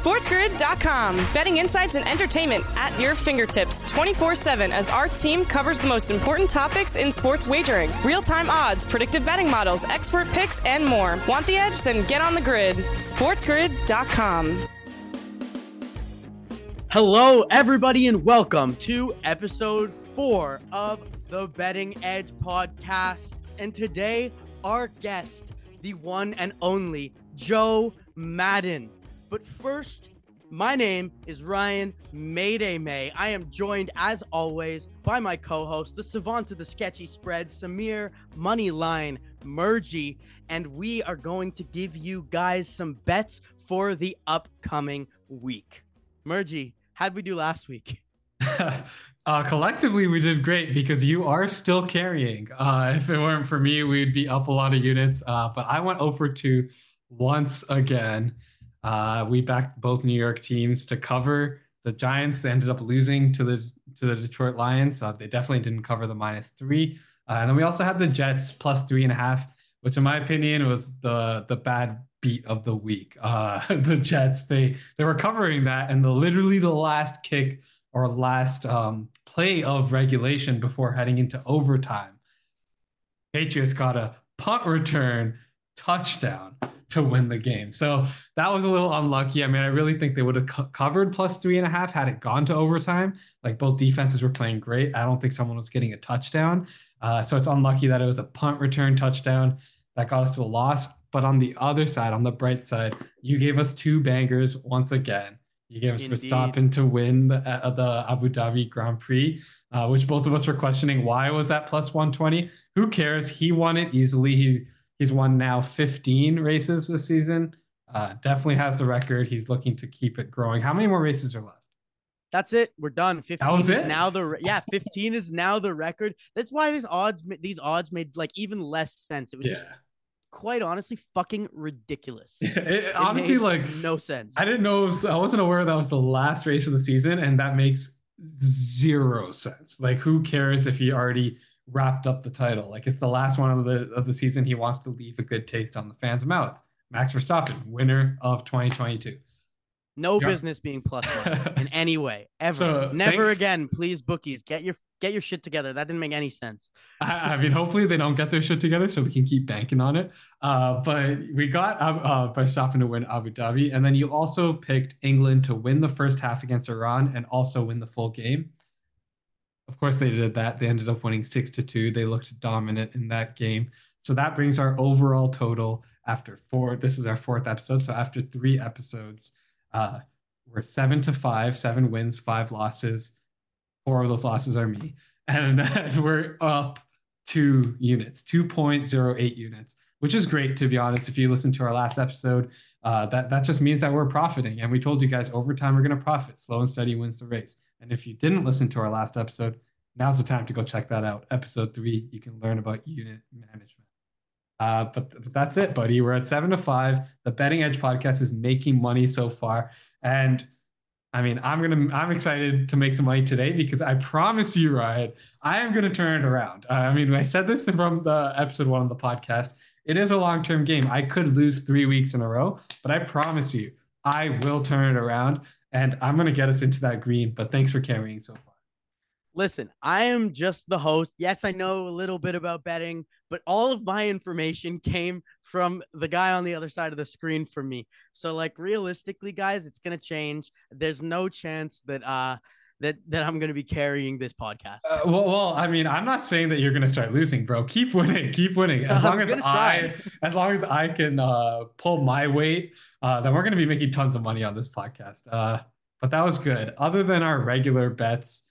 SportsGrid.com. Betting insights and entertainment at your fingertips 24 7 as our team covers the most important topics in sports wagering real time odds, predictive betting models, expert picks, and more. Want the edge? Then get on the grid. SportsGrid.com. Hello, everybody, and welcome to episode four of the Betting Edge podcast. And today, our guest, the one and only Jo Madden. But first, my name is Ryan Mayday May. I am joined, as always, by my co host, the savant of the sketchy spread, Samir Moneyline Murji. And we are going to give you guys some bets for the upcoming week. Murji, how'd we do last week? uh, collectively, we did great because you are still carrying. Uh, if it weren't for me, we'd be up a lot of units. Uh, but I went over to once again. Uh, we backed both New York teams to cover the Giants. They ended up losing to the to the Detroit Lions. Uh, they definitely didn't cover the minus three. Uh, and then we also had the Jets plus three and a half, which in my opinion was the the bad beat of the week. Uh, the Jets they they were covering that, and the literally the last kick or last um, play of regulation before heading into overtime, Patriots got a punt return touchdown to win the game. So that was a little unlucky. I mean, I really think they would have co- covered plus three and a half had it gone to overtime. Like both defenses were playing great. I don't think someone was getting a touchdown. Uh, so it's unlucky that it was a punt return touchdown that got us to the loss. But on the other side, on the bright side, you gave us two bangers once again. You gave us Indeed. Verstappen to win the, uh, the Abu Dhabi Grand Prix, uh, which both of us were questioning why was that plus 120. Who cares? He won it easily. He He's won now 15 races this season. Uh, definitely has the record. He's looking to keep it growing. How many more races are left? That's it. We're done. 15 that was it? now the yeah, 15 is now the record. That's why these odds these odds made like even less sense. It was yeah. quite honestly fucking ridiculous. it, it honestly like no sense. I didn't know was, I wasn't aware that was the last race of the season and that makes zero sense. Like who cares if he already wrapped up the title. Like it's the last one of the of the season. He wants to leave a good taste on the fans' mouths. Max Verstappen, winner of 2022. No business being plus one in any way ever. So, Never thanks. again, please. Bookies, get your get your shit together. That didn't make any sense. I, I, mean, hopefully they don't get their shit together so we can keep banking on it. Uh, but we got uh, uh, Verstappen to win Abu Dhabi, and then you also picked England to win the first half against Iran and also win the full game. Of course, they did that. They ended up winning six to two. They looked dominant in that game. So that brings our overall total after four. This is our fourth episode. So after three episodes, uh, we're seven to five, seven wins, five losses. Four of those losses are me. And then we're up two units, 2.08 units, which is great, to be honest. If you listen to our last episode, uh, that, that just means that we're profiting. And we told you guys over time, we're going to profit. Slow and steady wins the race. And if you didn't listen to our last episode, now's the time to go check that out. Episode three, you can learn about unit management. Uh, but, but that's it, buddy. We're at seven to five. The Betting Edge podcast is making money so far. And I mean, I'm gonna, I'm excited to make some money today because I promise you, Ryan, I am gonna turn it around. I mean, I said this from the episode one of the podcast. It is a long term game. I could lose three weeks in a row, but I promise you, I will turn it around and I'm going to get us into that green. But thanks for carrying so far. Listen, I am just the host. Yes, I know a little bit about betting, but all of my information came from the guy on the other side of the screen for me. So, like, realistically, guys, it's going to change. There's no chance that, uh, that that I'm going to be carrying this podcast. Uh, well, well, I mean, I'm not saying that you're going to start losing, bro. Keep winning, keep winning. As long as I, as long as I can uh, pull my weight, uh, then we're going to be making tons of money on this podcast. Uh, but that was good. Other than our regular bets,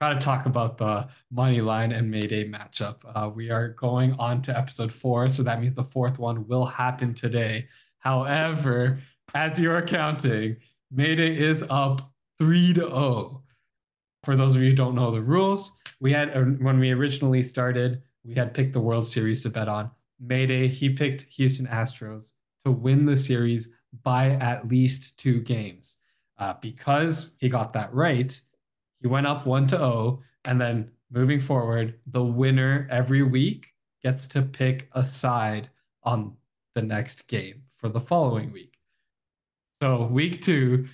got to talk about the money line and Mayday matchup. Uh, we are going on to episode four, so that means the fourth one will happen today. However, as you're counting, Mayday is up three to zero. For those of you who don't know the rules, we had uh, when we originally started, we had picked the World Series to bet on. Mayday, he picked Houston Astros to win the series by at least two games. Uh, because he got that right, he went up one to zero, oh, and then moving forward, the winner every week gets to pick a side on the next game for the following week. So week two,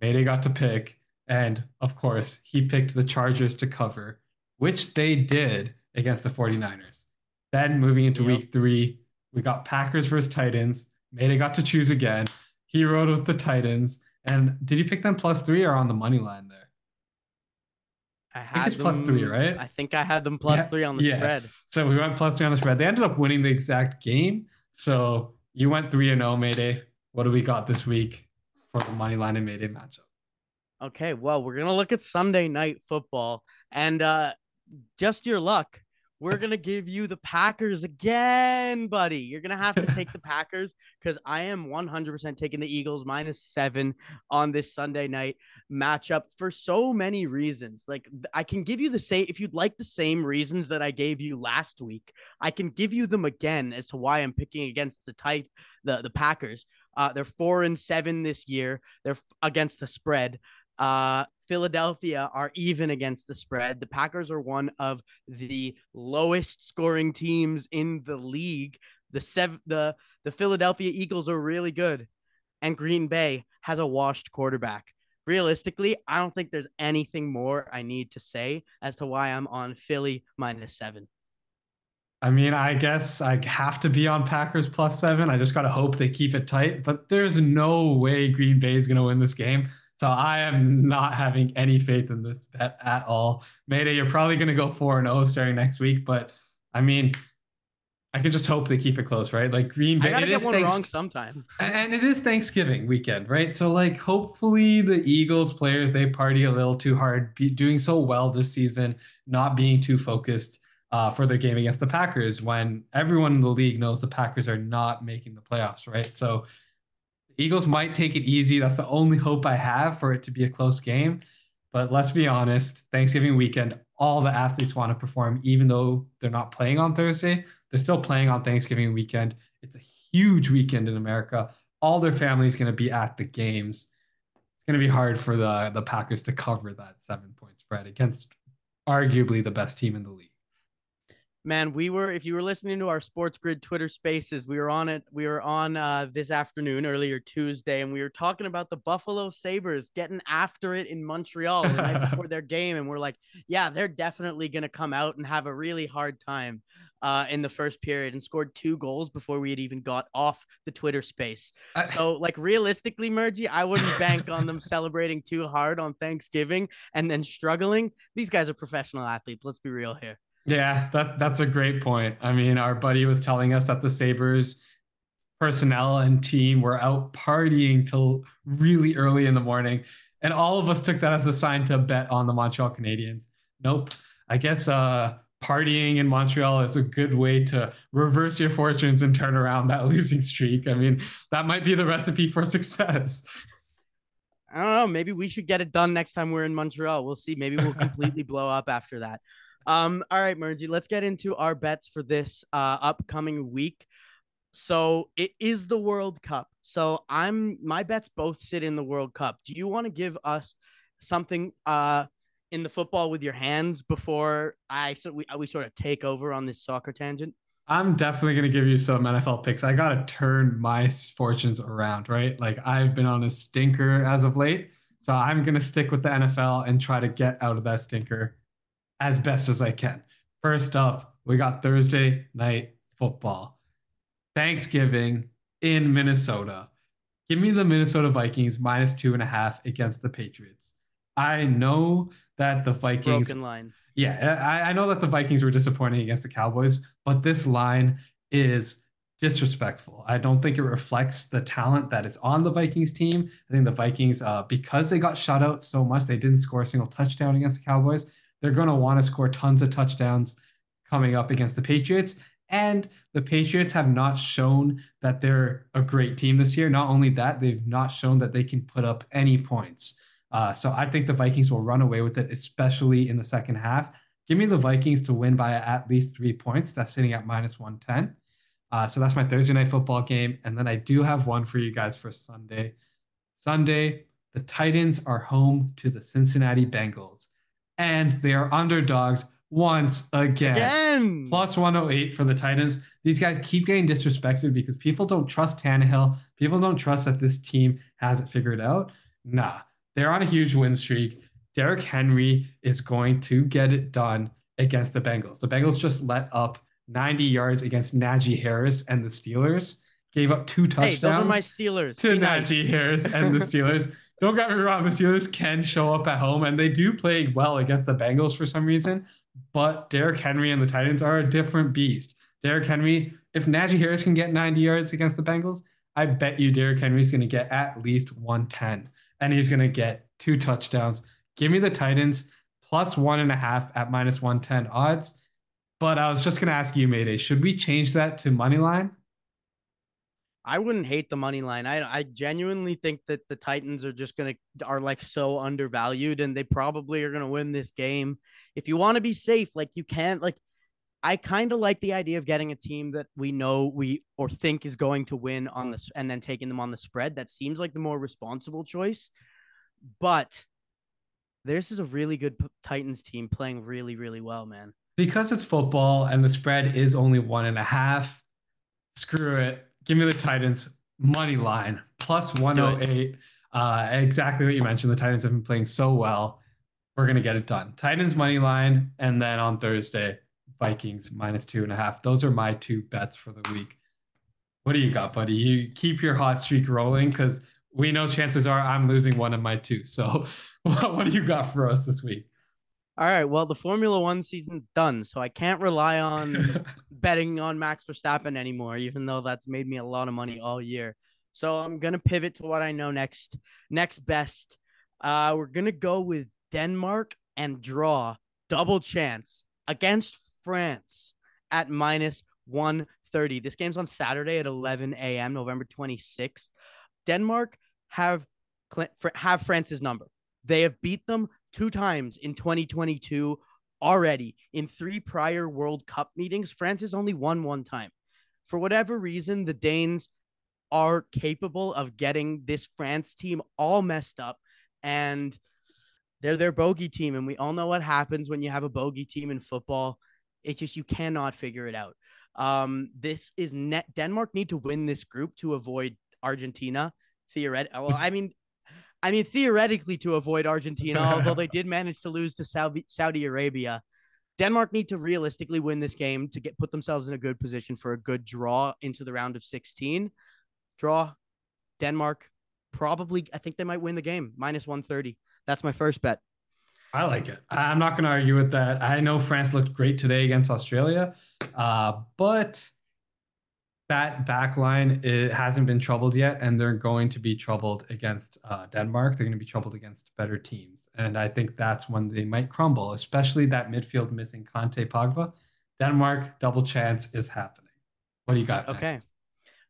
Mayday got to pick. And of course, he picked the Chargers to cover, which they did against the 49ers. Then moving into yep. week three, we got Packers versus Titans. Mayday got to choose again. He rode with the Titans. And did you pick them plus three or on the money line there? I had I them, plus three, right? I think I had them plus yeah, three on the yeah. spread. So we went plus three on the spread. They ended up winning the exact game. So you went three and zero, oh, Mayday. What do we got this week for the money line and Mayday matchup? Okay, well, we're gonna look at Sunday night football, and uh, just your luck we're gonna give you the Packers again, buddy. You're gonna have to take the Packers because I am 100% taking the Eagles minus seven on this Sunday night matchup for so many reasons. Like I can give you the same if you'd like the same reasons that I gave you last week. I can give you them again as to why I'm picking against the tight the the Packers. Uh, they're four and seven this year. They're against the spread. Uh, Philadelphia are even against the spread. The Packers are one of the lowest scoring teams in the league. The sev- the the Philadelphia Eagles are really good, and Green Bay has a washed quarterback. Realistically, I don't think there's anything more I need to say as to why I'm on Philly minus seven. I mean, I guess I have to be on Packers plus seven. I just got to hope they keep it tight, but there's no way Green Bay is going to win this game. So I am not having any faith in this bet at all. Mayday, you're probably going to go 4 0 starting next week, but I mean, I can just hope they keep it close, right? Like Green Bay. I gotta get one thanks- wrong sometime. And it is Thanksgiving weekend, right? So like, hopefully the Eagles players they party a little too hard, be doing so well this season, not being too focused uh, for their game against the Packers. When everyone in the league knows the Packers are not making the playoffs, right? So Eagles might take it easy. That's the only hope I have for it to be a close game. But let's be honest, Thanksgiving weekend, all the athletes want to perform, even though they're not playing on Thursday. They're still playing on Thanksgiving weekend. It's a huge weekend in America. All their families going to be at the games. It's going to be hard for the, the Packers to cover that seven point spread against arguably the best team in the league man we were if you were listening to our sports grid twitter spaces we were on it we were on uh, this afternoon earlier tuesday and we were talking about the buffalo sabres getting after it in montreal the night before their game and we're like yeah they're definitely going to come out and have a really hard time uh, in the first period and scored two goals before we had even got off the twitter space. I... so like realistically murji i wouldn't bank on them celebrating too hard on thanksgiving and then struggling. These guys are professional athletes let's be real here yeah, that that's a great point. I mean, our buddy was telling us that the Sabres personnel and team were out partying till really early in the morning. And all of us took that as a sign to bet on the Montreal Canadiens. Nope. I guess uh, partying in Montreal is a good way to reverse your fortunes and turn around that losing streak. I mean, that might be the recipe for success. I don't know. Maybe we should get it done next time we're in Montreal. We'll see. Maybe we'll completely blow up after that. Um, all right, Murji, let's get into our bets for this uh, upcoming week. So it is the World Cup. So I'm my bets both sit in the World Cup. Do you want to give us something uh in the football with your hands before I so we we sort of take over on this soccer tangent? I'm definitely going to give you some NFL picks. I got to turn my fortunes around, right? Like I've been on a stinker as of late. So I'm going to stick with the NFL and try to get out of that stinker as best as I can. First up, we got Thursday night football. Thanksgiving in Minnesota. Give me the Minnesota Vikings minus two and a half against the Patriots. I know that the Vikings. Broken line. Yeah, I, I know that the Vikings were disappointing against the Cowboys, but this line is disrespectful. I don't think it reflects the talent that is on the Vikings team. I think the Vikings, uh, because they got shut out so much, they didn't score a single touchdown against the Cowboys they're going to want to score tons of touchdowns coming up against the Patriots. And the Patriots have not shown that they're a great team this year. Not only that, they've not shown that they can put up any points. Uh, so I think the Vikings will run away with it, especially in the second half. Give me the Vikings to win by at least three points. That's sitting at minus 110. Uh, so that's my Thursday night football game. And then I do have one for you guys for Sunday. Sunday, the Titans are home to the Cincinnati Bengals and they are underdogs once again. Again. Plus 108 for the Titans. These guys keep getting disrespected because people don't trust Tannehill. People don't trust that this team has it figured out. Nah, they're on a huge win streak. Derrick Henry is going to get it done against the Bengals. The Bengals just let up 90 yards against Najee Harris and the Steelers. Gave up two touchdowns. Hey, those are my Steelers. To Be Najee nice. Harris and the Steelers. Don't get me wrong, the Steelers can show up at home and they do play well against the Bengals for some reason. But Derrick Henry and the Titans are a different beast. Derrick Henry, if Najee Harris can get 90 yards against the Bengals, I bet you Derrick Henry's going to get at least 110 and he's going to get two touchdowns. Give me the Titans plus one and a half at minus 110 odds. But I was just going to ask you, Mayday, should we change that to money line? I wouldn't hate the money line. I I genuinely think that the Titans are just gonna are like so undervalued, and they probably are gonna win this game. If you want to be safe, like you can't like. I kind of like the idea of getting a team that we know we or think is going to win on this, and then taking them on the spread. That seems like the more responsible choice. But this is a really good Titans team playing really really well, man. Because it's football and the spread is only one and a half, screw it. Give me the Titans money line plus do it. 108. Uh, exactly what you mentioned. The Titans have been playing so well. We're going to get it done. Titans money line. And then on Thursday, Vikings minus two and a half. Those are my two bets for the week. What do you got, buddy? You keep your hot streak rolling because we know chances are I'm losing one of my two. So, what, what do you got for us this week? All right, well, the Formula One season's done, so I can't rely on betting on Max Verstappen anymore, even though that's made me a lot of money all year. So I'm gonna pivot to what I know next. Next best, uh, we're gonna go with Denmark and draw double chance against France at minus 130. This game's on Saturday at 11 a.m., November 26th. Denmark have have France's number. They have beat them two times in 2022 already. In three prior World Cup meetings, France has only won one time. For whatever reason, the Danes are capable of getting this France team all messed up and they're their bogey team. And we all know what happens when you have a bogey team in football. It's just you cannot figure it out. Um, this is net Denmark need to win this group to avoid Argentina. Theoretically, well, I mean, I mean, theoretically to avoid Argentina, although they did manage to lose to Saudi, Saudi Arabia. Denmark need to realistically win this game to get put themselves in a good position for a good draw into the round of 16. Draw Denmark probably I think they might win the game minus 130. That's my first bet. I like it. I'm not going to argue with that. I know France looked great today against Australia, uh, but that back line it hasn't been troubled yet, and they're going to be troubled against uh, Denmark. They're going to be troubled against better teams, and I think that's when they might crumble, especially that midfield missing Kanté Pogba. Denmark double chance is happening. What do you got? Okay. next?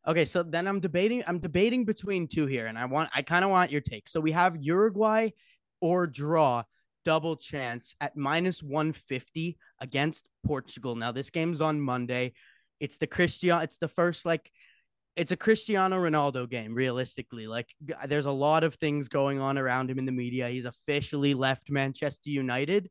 Okay, so then I'm debating I'm debating between two here and I want I kind of want your take. So we have Uruguay or draw double chance at minus 150 against Portugal. Now this game's on Monday. It's the Christian it's the first like it's a Cristiano Ronaldo game realistically. Like there's a lot of things going on around him in the media. He's officially left Manchester United.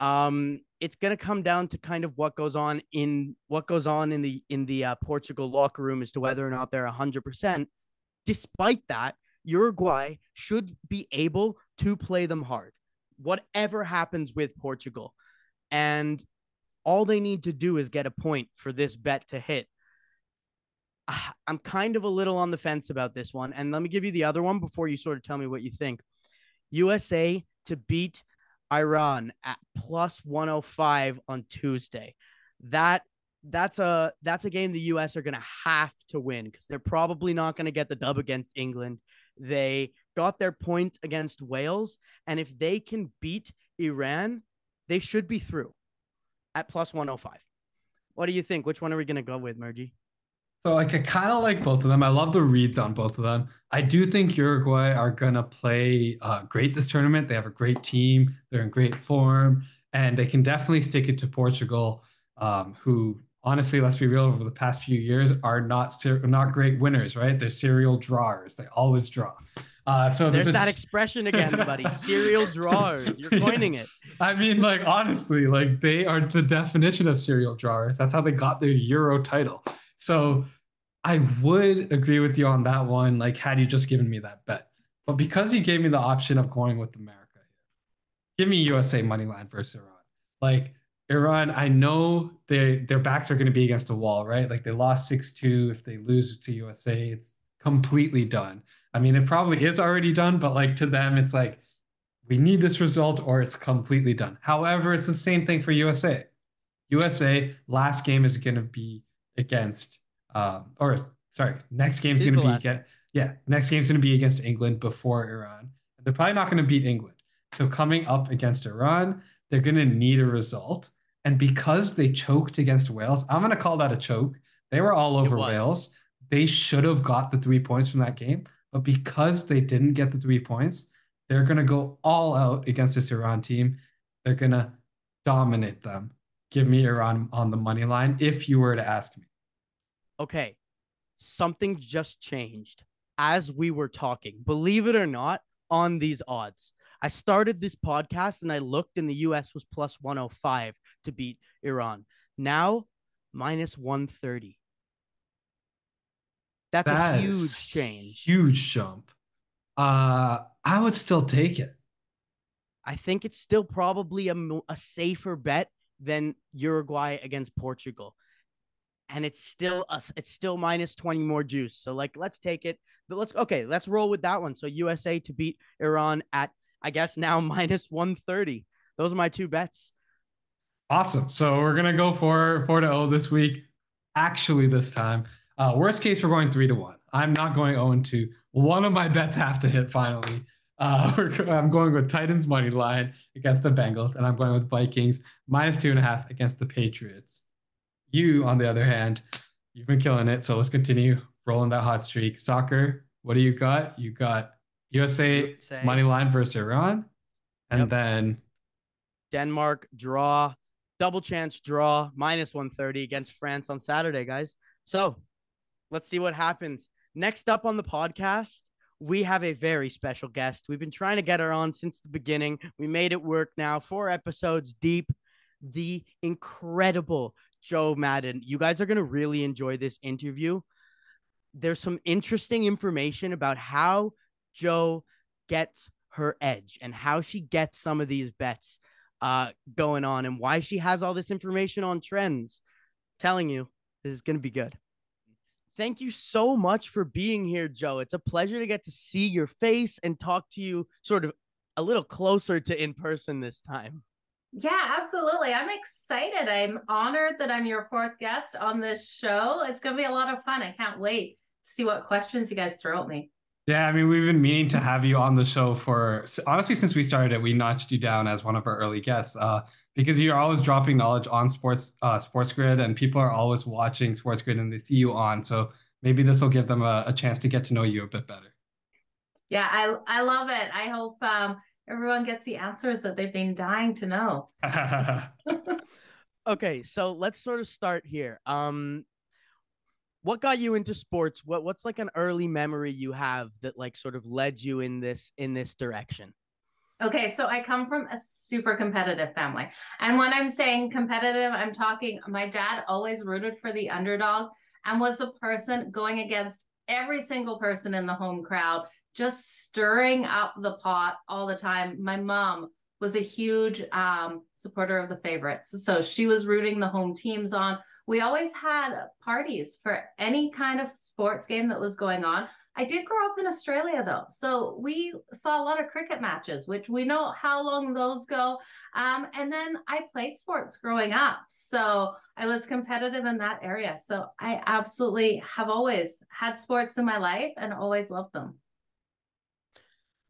Um it's going to come down to kind of what goes on in what goes on in the in the uh, Portugal locker room as to whether or not they're 100%. Despite that, Uruguay should be able to play them hard. Whatever happens with Portugal. And all they need to do is get a point for this bet to hit. Ah, I'm kind of a little on the fence about this one. And let me give you the other one before you sort of tell me what you think. USA to beat Iran at plus 105 on Tuesday. That that's a that's a game the US are going to have to win because they're probably not going to get the dub against England. They got their point against Wales and if they can beat Iran, they should be through at plus 105. What do you think? Which one are we going to go with, Murji? So like I kind of like both of them. I love the reads on both of them. I do think Uruguay are gonna play uh, great this tournament. They have a great team. They're in great form, and they can definitely stick it to Portugal, um, who honestly, let's be real, over the past few years are not ser- not great winners. Right? They're serial drawers. They always draw. Uh, so there's, there's that a, expression again, buddy. Serial drawers. You're coining it. I mean, like honestly, like they are the definition of serial drawers. That's how they got their Euro title. So I would agree with you on that one. Like, had you just given me that bet, but because you gave me the option of going with America, give me USA money line versus Iran. Like Iran, I know they their backs are going to be against a wall, right? Like they lost six two. If they lose to USA, it's completely done. I mean, it probably is already done, but like to them, it's like we need this result or it's completely done. However, it's the same thing for USA. USA last game is going to be against, um, or sorry, next game is going to be against, yeah, next game is going to be against England before Iran. They're probably not going to beat England. So coming up against Iran, they're going to need a result. And because they choked against Wales, I'm going to call that a choke. They were all over Wales. They should have got the three points from that game. But because they didn't get the three points, they're going to go all out against this Iran team. They're going to dominate them. Give me Iran on the money line if you were to ask me. Okay. Something just changed as we were talking. Believe it or not, on these odds. I started this podcast and I looked and the US was plus 105 to beat Iran. Now minus 130. That's that a huge change. Huge jump. Uh I would still take it. I think it's still probably a, a safer bet than Uruguay against Portugal. And it's still us. It's still minus 20 more juice. So like let's take it. But let's okay, let's roll with that one. So USA to beat Iran at I guess now minus 130. Those are my two bets. Awesome. So we're gonna go for four to zero this week. Actually, this time, uh, worst case, we're going three to one. I'm not going zero and two. One of my bets have to hit finally. Uh, I'm going with Titans money line against the Bengals, and I'm going with Vikings minus two and a half against the Patriots. You, on the other hand, you've been killing it. So let's continue rolling that hot streak. Soccer, what do you got? You got USA, USA. money line versus Iran, and yep. then Denmark draw, double chance draw, minus 130 against France on Saturday, guys. So let's see what happens. Next up on the podcast, we have a very special guest. We've been trying to get her on since the beginning. We made it work now, four episodes deep. The incredible Jo Madden. You guys are going to really enjoy this interview. There's some interesting information about how Jo gets her edge and how she gets some of these bets uh, going on and why she has all this information on trends. telling you, this is going to be good. Thank you so much for being here, Jo. It's a pleasure to get to see your face and talk to you sort of a little closer to in person this time. Yeah, absolutely. I'm excited. I'm honored that I'm your fourth guest on this show. It's going to be a lot of fun. I can't wait to see what questions you guys throw at me. Yeah, I mean, we've been meaning to have you on the show for honestly since we started. It. We notched you down as one of our early guests uh, because you're always dropping knowledge on sports, uh, Sports Grid, and people are always watching Sports Grid and they see you on. So maybe this will give them a, a, chance to get to know you a bit better. Yeah, I I love it. I hope um, everyone gets the answers that they've been dying to know. okay, so let's sort of start here. Um, what got you into sports what what's like an early memory you have that like sort of led you in this in this direction okay so i come from a super competitive family and when i'm saying competitive i'm talking my dad always rooted for the underdog and was the person going against every single person in the home crowd just stirring up the pot all the time my mom was a huge um, supporter of the favorites. So she was rooting the home teams on. We always had parties for any kind of sports game that was going on. I did grow up in Australia though. So we saw a lot of cricket matches, which we know how long those go. Um, and then I played sports growing up. So I was competitive in that area. So I absolutely have always had sports in my life and always loved them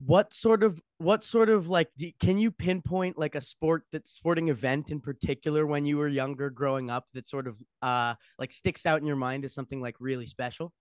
what sort of what sort of like can you pinpoint like a sport that sporting event in particular when you were younger growing up that sort of uh like sticks out in your mind as something like really special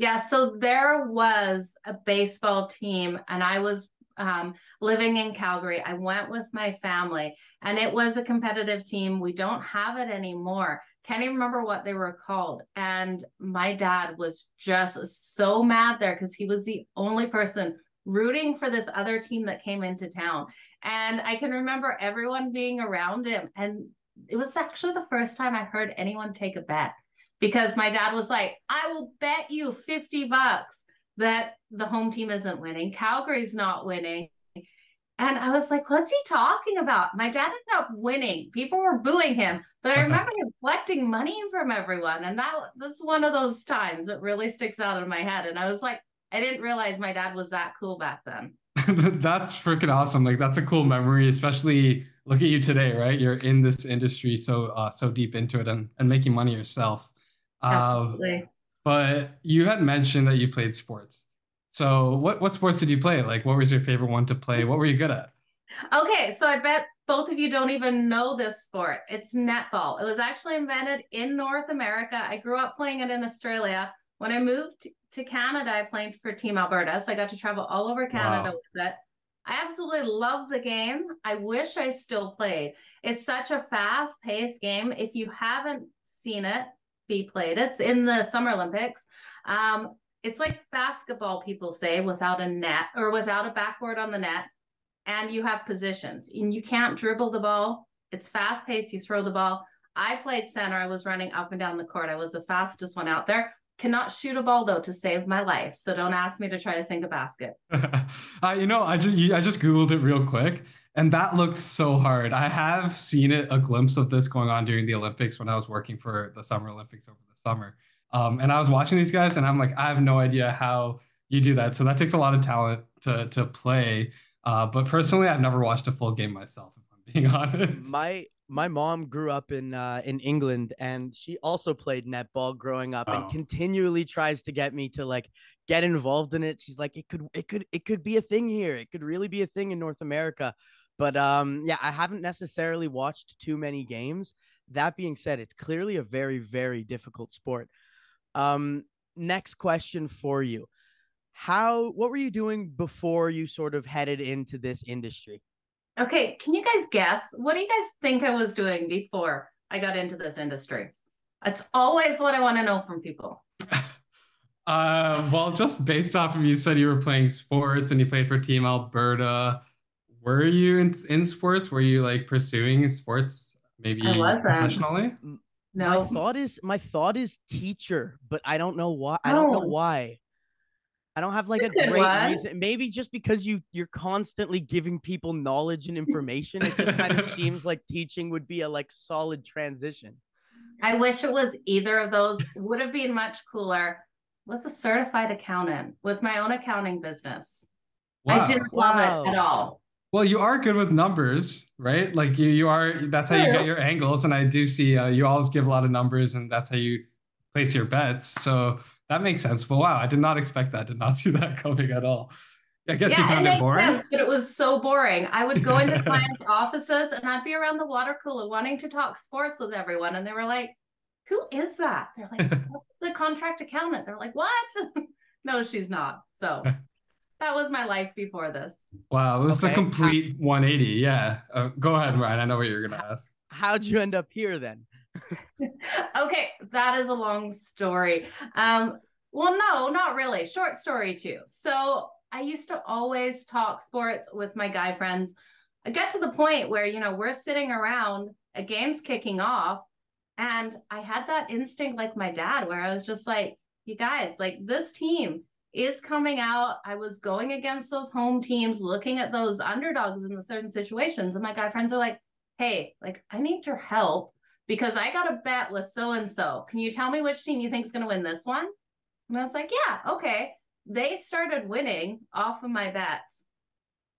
yeah so there was a baseball team and i was um, living in Calgary. I went with my family, and it was a competitive team. We don't have it anymore. Can't even remember what they were called. And my dad was just so mad there because he was the only person rooting for this other team that came into town. And I can remember everyone being around him. And it was actually the first time I heard anyone take a bet because my dad was like, I will bet you 50 bucks that the home team isn't winning. Calgary's not winning. And I was like, what's he talking about? My dad ended up winning. People were booing him, but I remember him collecting money from everyone. And that that's one of those times that really sticks out in my head. And I was like, I didn't realize my dad was that cool back then. that's freaking awesome. Like that's a cool memory, especially look at you today, right? You're in this industry so uh, so deep into it and, and making money yourself. Absolutely. Uh, but you had mentioned that you played sports. So what what sports did you play? Like what was your favorite one to play? What were you good at? Okay, so I bet both of you don't even know this sport. It's netball. It was actually invented in North America. I grew up playing it in Australia. When I moved to Canada, I played for Team Alberta. So I got to travel all over Canada wow. with it. I absolutely love the game. I wish I still played. It's such a fast paced game. If you haven't seen it, be played. It's in the Summer Olympics. Um, it's like basketball, people say, without a net or without a backboard on the net. And you have positions and you can't dribble the ball. It's fast paced. You throw the ball. I played center. I was running up and down the court. I was the fastest one out there. Cannot shoot a ball though to save my life. So don't ask me to try to sink a basket. uh, you know, I just I just googled it real quick, and that looks so hard. I have seen it a glimpse of this going on during the Olympics when I was working for the Summer Olympics over the summer. Um, and I was watching these guys, and I'm like, I have no idea how you do that. So that takes a lot of talent to to play. Uh, but personally, I've never watched a full game myself. If I'm being honest, my my mom grew up in uh, in England and she also played netball growing up oh. and continually tries to get me to like get involved in it. She's like, it could it could it could be a thing here. It could really be a thing in North America. But um, yeah, I haven't necessarily watched too many games. That being said, it's clearly a very very difficult sport. Um, next question for you: How what were you doing before you sort of headed into this industry? Okay, can you guys guess? What do you guys think I was doing before I got into this industry? That's always what I want to know from people. uh, well, just based off of you said you were playing sports and you played for Team Alberta. Were you in, in sports? Were you like pursuing sports maybe professionally? No. My thought is my thought is teacher, but I don't know why. I don't know why. I don't have like a great one. reason. Maybe just because you you're constantly giving people knowledge and information, it just kind of seems like teaching would be a like solid transition. I wish it was either of those. Would have been much cooler. Was a certified accountant with my own accounting business. Wow. I didn't love wow. it at all. Well, you are good with numbers, right? Like you, you are. That's how you get your angles, and I do see uh, you always give a lot of numbers, and that's how you place your bets. So that makes sense. But wow, I did not expect that. Did not see that coming at all. I guess yeah, you found it, it boring. Sense, but it was so boring. I would go into clients' offices and I'd be around the water cooler wanting to talk sports with everyone. And they were like, Who is that? They're like, What's the contract accountant? They're like, What? no, she's not. So that was my life before this. Wow, this okay. is a complete 180. Yeah. Uh, go ahead, Ryan. I know what you're going to ask. How'd you end up here then? okay, that is a long story. Um, well, no, not really. Short story too. So I used to always talk sports with my guy friends. I get to the point where, you know, we're sitting around, a game's kicking off, and I had that instinct like my dad, where I was just like, you guys, like this team is coming out. I was going against those home teams, looking at those underdogs in the certain situations. And my guy friends are like, hey, like, I need your help because I got a bet with so and so. Can you tell me which team you think is going to win this one? And I was like, yeah, okay. They started winning off of my bets.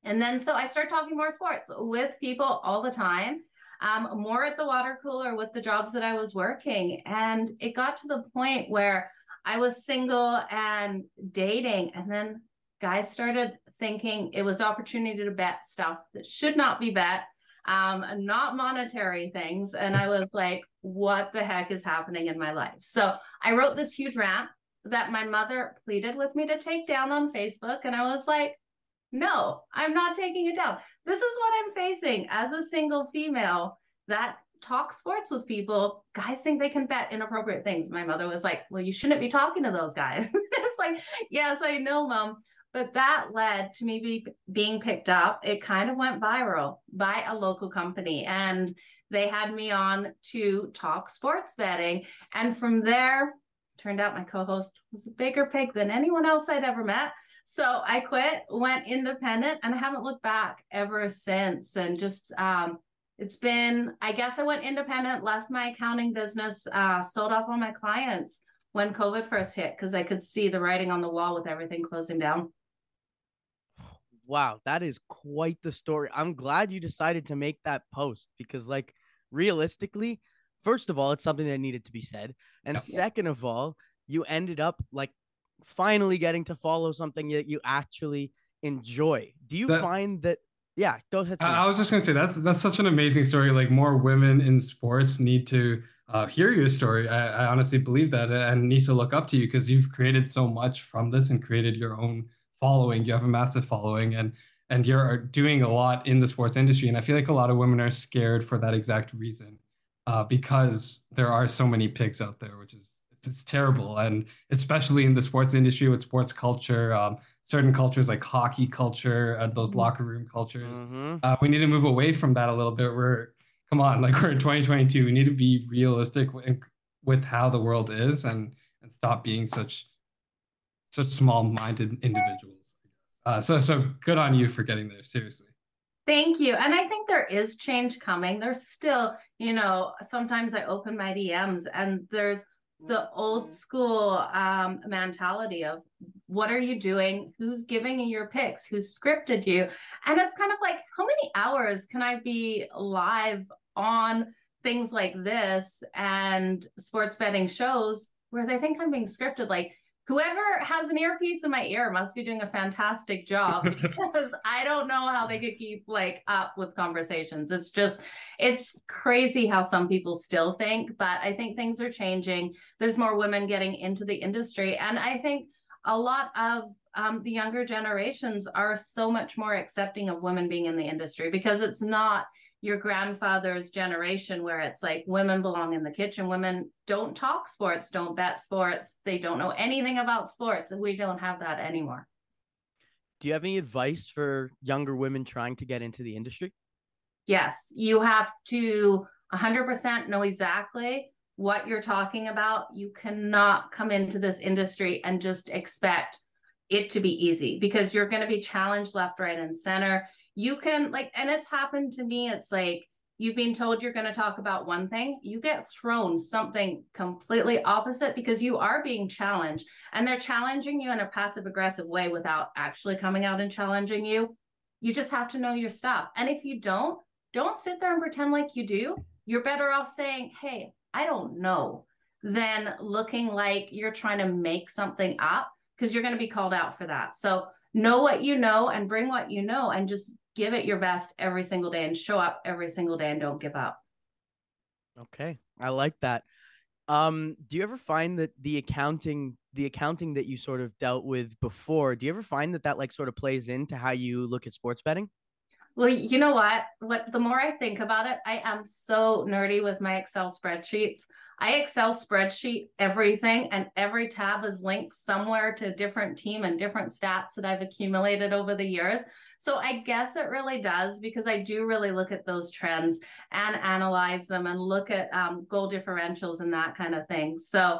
And then so I start talking more sports with people all the time, um, more at the water cooler with the jobs that I was working. And it got to the point where I was single and dating. And then guys started thinking it was opportunity to bet stuff that should not be bet um, not monetary things. And I was like, what the heck is happening in my life? So I wrote this huge rant that my mother pleaded with me to take down on Facebook. And I was like, no, I'm not taking it down. This is what I'm facing as a single female that talk sports with people. Guys think they can bet inappropriate things. My mother was like, Well, you shouldn't be talking to those guys. it's like, Yes, I know, mom. But that led to me be, being picked up. It kind of went viral by a local company. And they had me on to talk sports betting. And from there, turned out my co-host was a bigger pig than anyone else I'd ever met. So I quit, went independent, and I haven't looked back ever since. And just um, it's been, I guess I went independent, left my accounting business, uh, sold off all my clients when COVID first hit because I could see the writing on the wall with everything closing down. Wow, that is quite the story. I'm glad you decided to make that post because, like, realistically, first of all, it's something that needed to be said. And yep. second of all, you ended up like finally getting to follow something that you actually enjoy. Do you that, find that? Yeah, go ahead. I, I was just gonna say that's that's such an amazing story. Like more women in sports need to uh, hear your story. I, I honestly believe that and need to look up to you because you've created so much from this and created your own following. You have a massive following and and you're doing a lot in the sports industry. And I feel like a lot of women are scared for that exact reason uh, because there are so many pigs out there, which is it's, it's, terrible. And especially in the sports industry with sports culture, um, certain cultures like hockey culture, uh, those mm-hmm. locker room cultures, mm-hmm. uh, we need to move away from that a little bit. We're come on, like we're in 2022. We need to be realistic with, with how the world is and and stop being such such small-minded individuals. Uh, so so good on you for getting there. Seriously. Thank you. And I think there is change coming. There's still, you know, sometimes I open my DMs and there's the old school um, mentality of what are you doing? Who's giving you your picks? Who's scripted you? And it's kind of like, how many hours can I be live on things like this and sports betting shows where they think I'm being scripted? Like, whoever has an earpiece in my ear must be doing a fantastic job because I don't know how they could keep like up with conversations. It's just it's crazy how some people still think, but I think things are changing. There's more women getting into the industry and I think a lot of um, the younger generations are so much more accepting of women being in the industry because it's not your grandfather's generation where it's like women belong in the kitchen women don't talk sports don't bet sports they don't know anything about sports and we don't have that anymore. Do you have any advice for younger women trying to get into the industry? Yes you have to 100% know exactly what you're talking about. You cannot come into this industry and just expect it to be easy because you're going to be challenged left right and center you can like and it's happened to me it's like you've been told you're going to talk about one thing you get thrown something completely opposite because you are being challenged and they're challenging you in a passive aggressive way without actually coming out and challenging you. You just have to know your stuff and if you don't don't sit there and pretend like you do. You're better off saying hey i don't know than looking like you're trying to make something up because you're going to be called out for that. So know what you know and bring what you know and just give it your best every single day and show up every single day and don't give up. Okay. I like that. Um, do you ever find that the accounting, the accounting that you sort of dealt with before, do you ever find that that like sort of plays into how you look at sports betting? Well, you know what? What the more I think about it, I am so nerdy with my Excel spreadsheets. I Excel spreadsheet everything, and every tab is linked somewhere to a different team and different stats that I've accumulated over the years. So I guess it really does because I do really look at those trends and analyze them and look at um, goal differentials and that kind of thing. So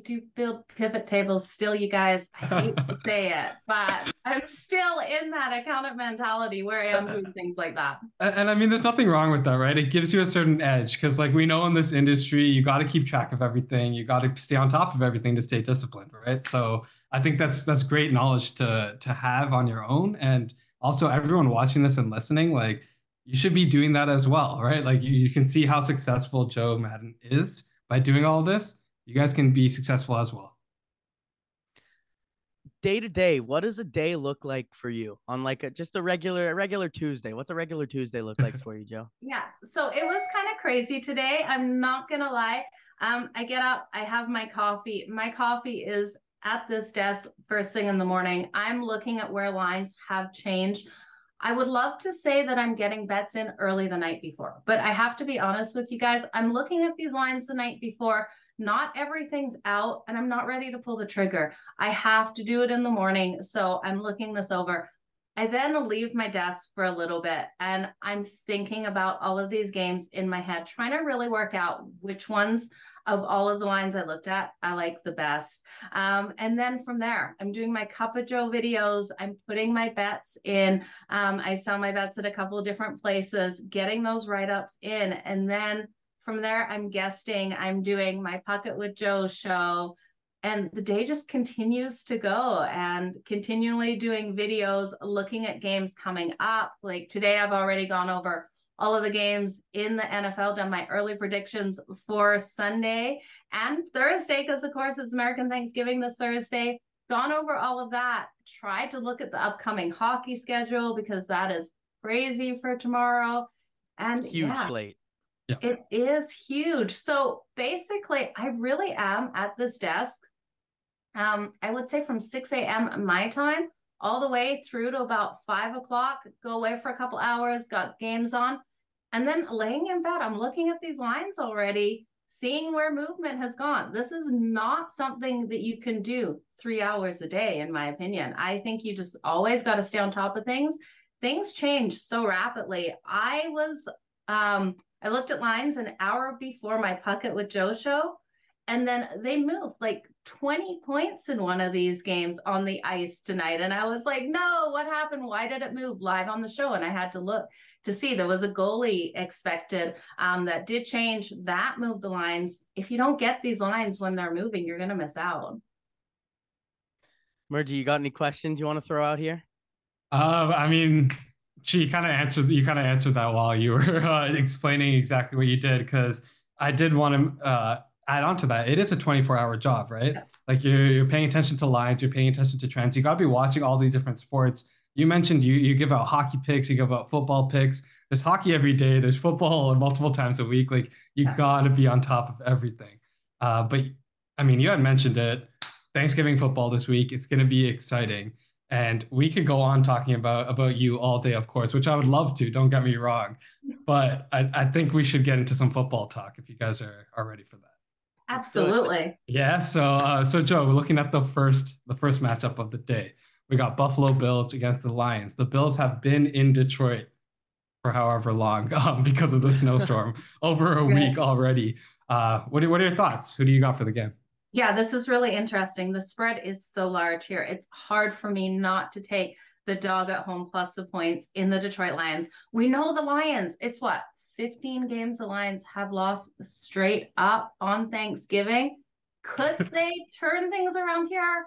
do build pivot tables still, you guys. I hate to say it, but I'm still in that accountant mentality where I am doing things like that. And, and I mean, there's nothing wrong with that, right? It gives you a certain edge because, like, we know in this industry, you got to keep track of everything. You got to stay on top of everything to stay disciplined, right? So I think that's that's great knowledge to to have on your own, and also everyone watching this and listening, like, you should be doing that as well, right? Like, you, you can see how successful Jo Madden is by doing all this you guys can be successful as well. Day to day, what does a day look like for you on like a, just a regular a regular Tuesday? What's a regular Tuesday look like for you, Jo? Yeah, so it was kind of crazy today. I'm not gonna lie. Um, I get up, I have my coffee. My coffee is at this desk first thing in the morning. I'm looking at where lines have changed. I would love to say that I'm getting bets in early the night before, but I have to be honest with you guys. I'm looking at these lines the night before. Not everything's out, and I'm not ready to pull the trigger. I have to do it in the morning. So I'm looking this over. I then leave my desk for a little bit and I'm thinking about all of these games in my head, trying to really work out which ones of all of the lines I looked at I like the best. Um, and then from there, I'm doing my Cup of Joe videos. I'm putting my bets in. Um, I sell my bets at a couple of different places, getting those write ups in. And then from there, I'm guesting. I'm doing my Pocket with Jo show and the day just continues to go and continually doing videos looking at games coming up. Like today i've already gone over all of the games in the nfl done my early predictions for sunday and thursday because of course it's american thanksgiving this thursday. Gone over all of that tried to look at the upcoming hockey schedule because that is crazy for tomorrow and huge yeah, slate yeah. It is huge. So basically, I really am at this desk um, I would say from 6 a.m. my time all the way through to about five o'clock, go away for a couple hours, got games on. And then laying in bed, I'm looking at these lines already, seeing where movement has gone. This is not something that you can do three hours a day, in my opinion. I think you just always got to stay on top of things. Things change so rapidly. I was, um, I looked at lines an hour before my Puckett with Jo show, and then they moved like 20 points in one of these games on the ice tonight. And I was like, no, what happened? Why did it move live on the show? And I had to look to see there was a goalie expected um, that did change. That moved the lines. If you don't get these lines when they're moving, you're going to miss out. Murji, you got any questions you want to throw out here? Uh, I mean, she kind of answered. You kind of answered that while you were uh, explaining exactly what you did, because I did want to uh, add on to that, it is a 24 hour job, right? Yeah. Like you're, you're paying attention to lines, you're paying attention to trends. You got to be watching all these different sports. You mentioned you you give out hockey picks, you give out football picks. There's hockey every day. There's football multiple times a week. Like you yeah. got to be on top of everything. Uh, but I mean, you had mentioned it. Thanksgiving football this week. It's going to be exciting, and we could go on talking about about you all day, of course, which I would love to. Don't get me wrong, but I, I think we should get into some football talk if you guys are are ready for that. Absolutely. Yeah. So, uh, so Jo, we're looking at the first the first matchup of the day. We got Buffalo Bills against the Lions. The Bills have been in Detroit for however long um, because of the snowstorm, over a week already. Uh, what are, what are your thoughts? Who do you got for the game? Yeah, this is really interesting. The spread is so large here. It's hard for me not to take the dog at home plus the points in the Detroit Lions. We know the Lions. It's what 15 games the Lions have lost straight up on Thanksgiving. Could they turn things around here?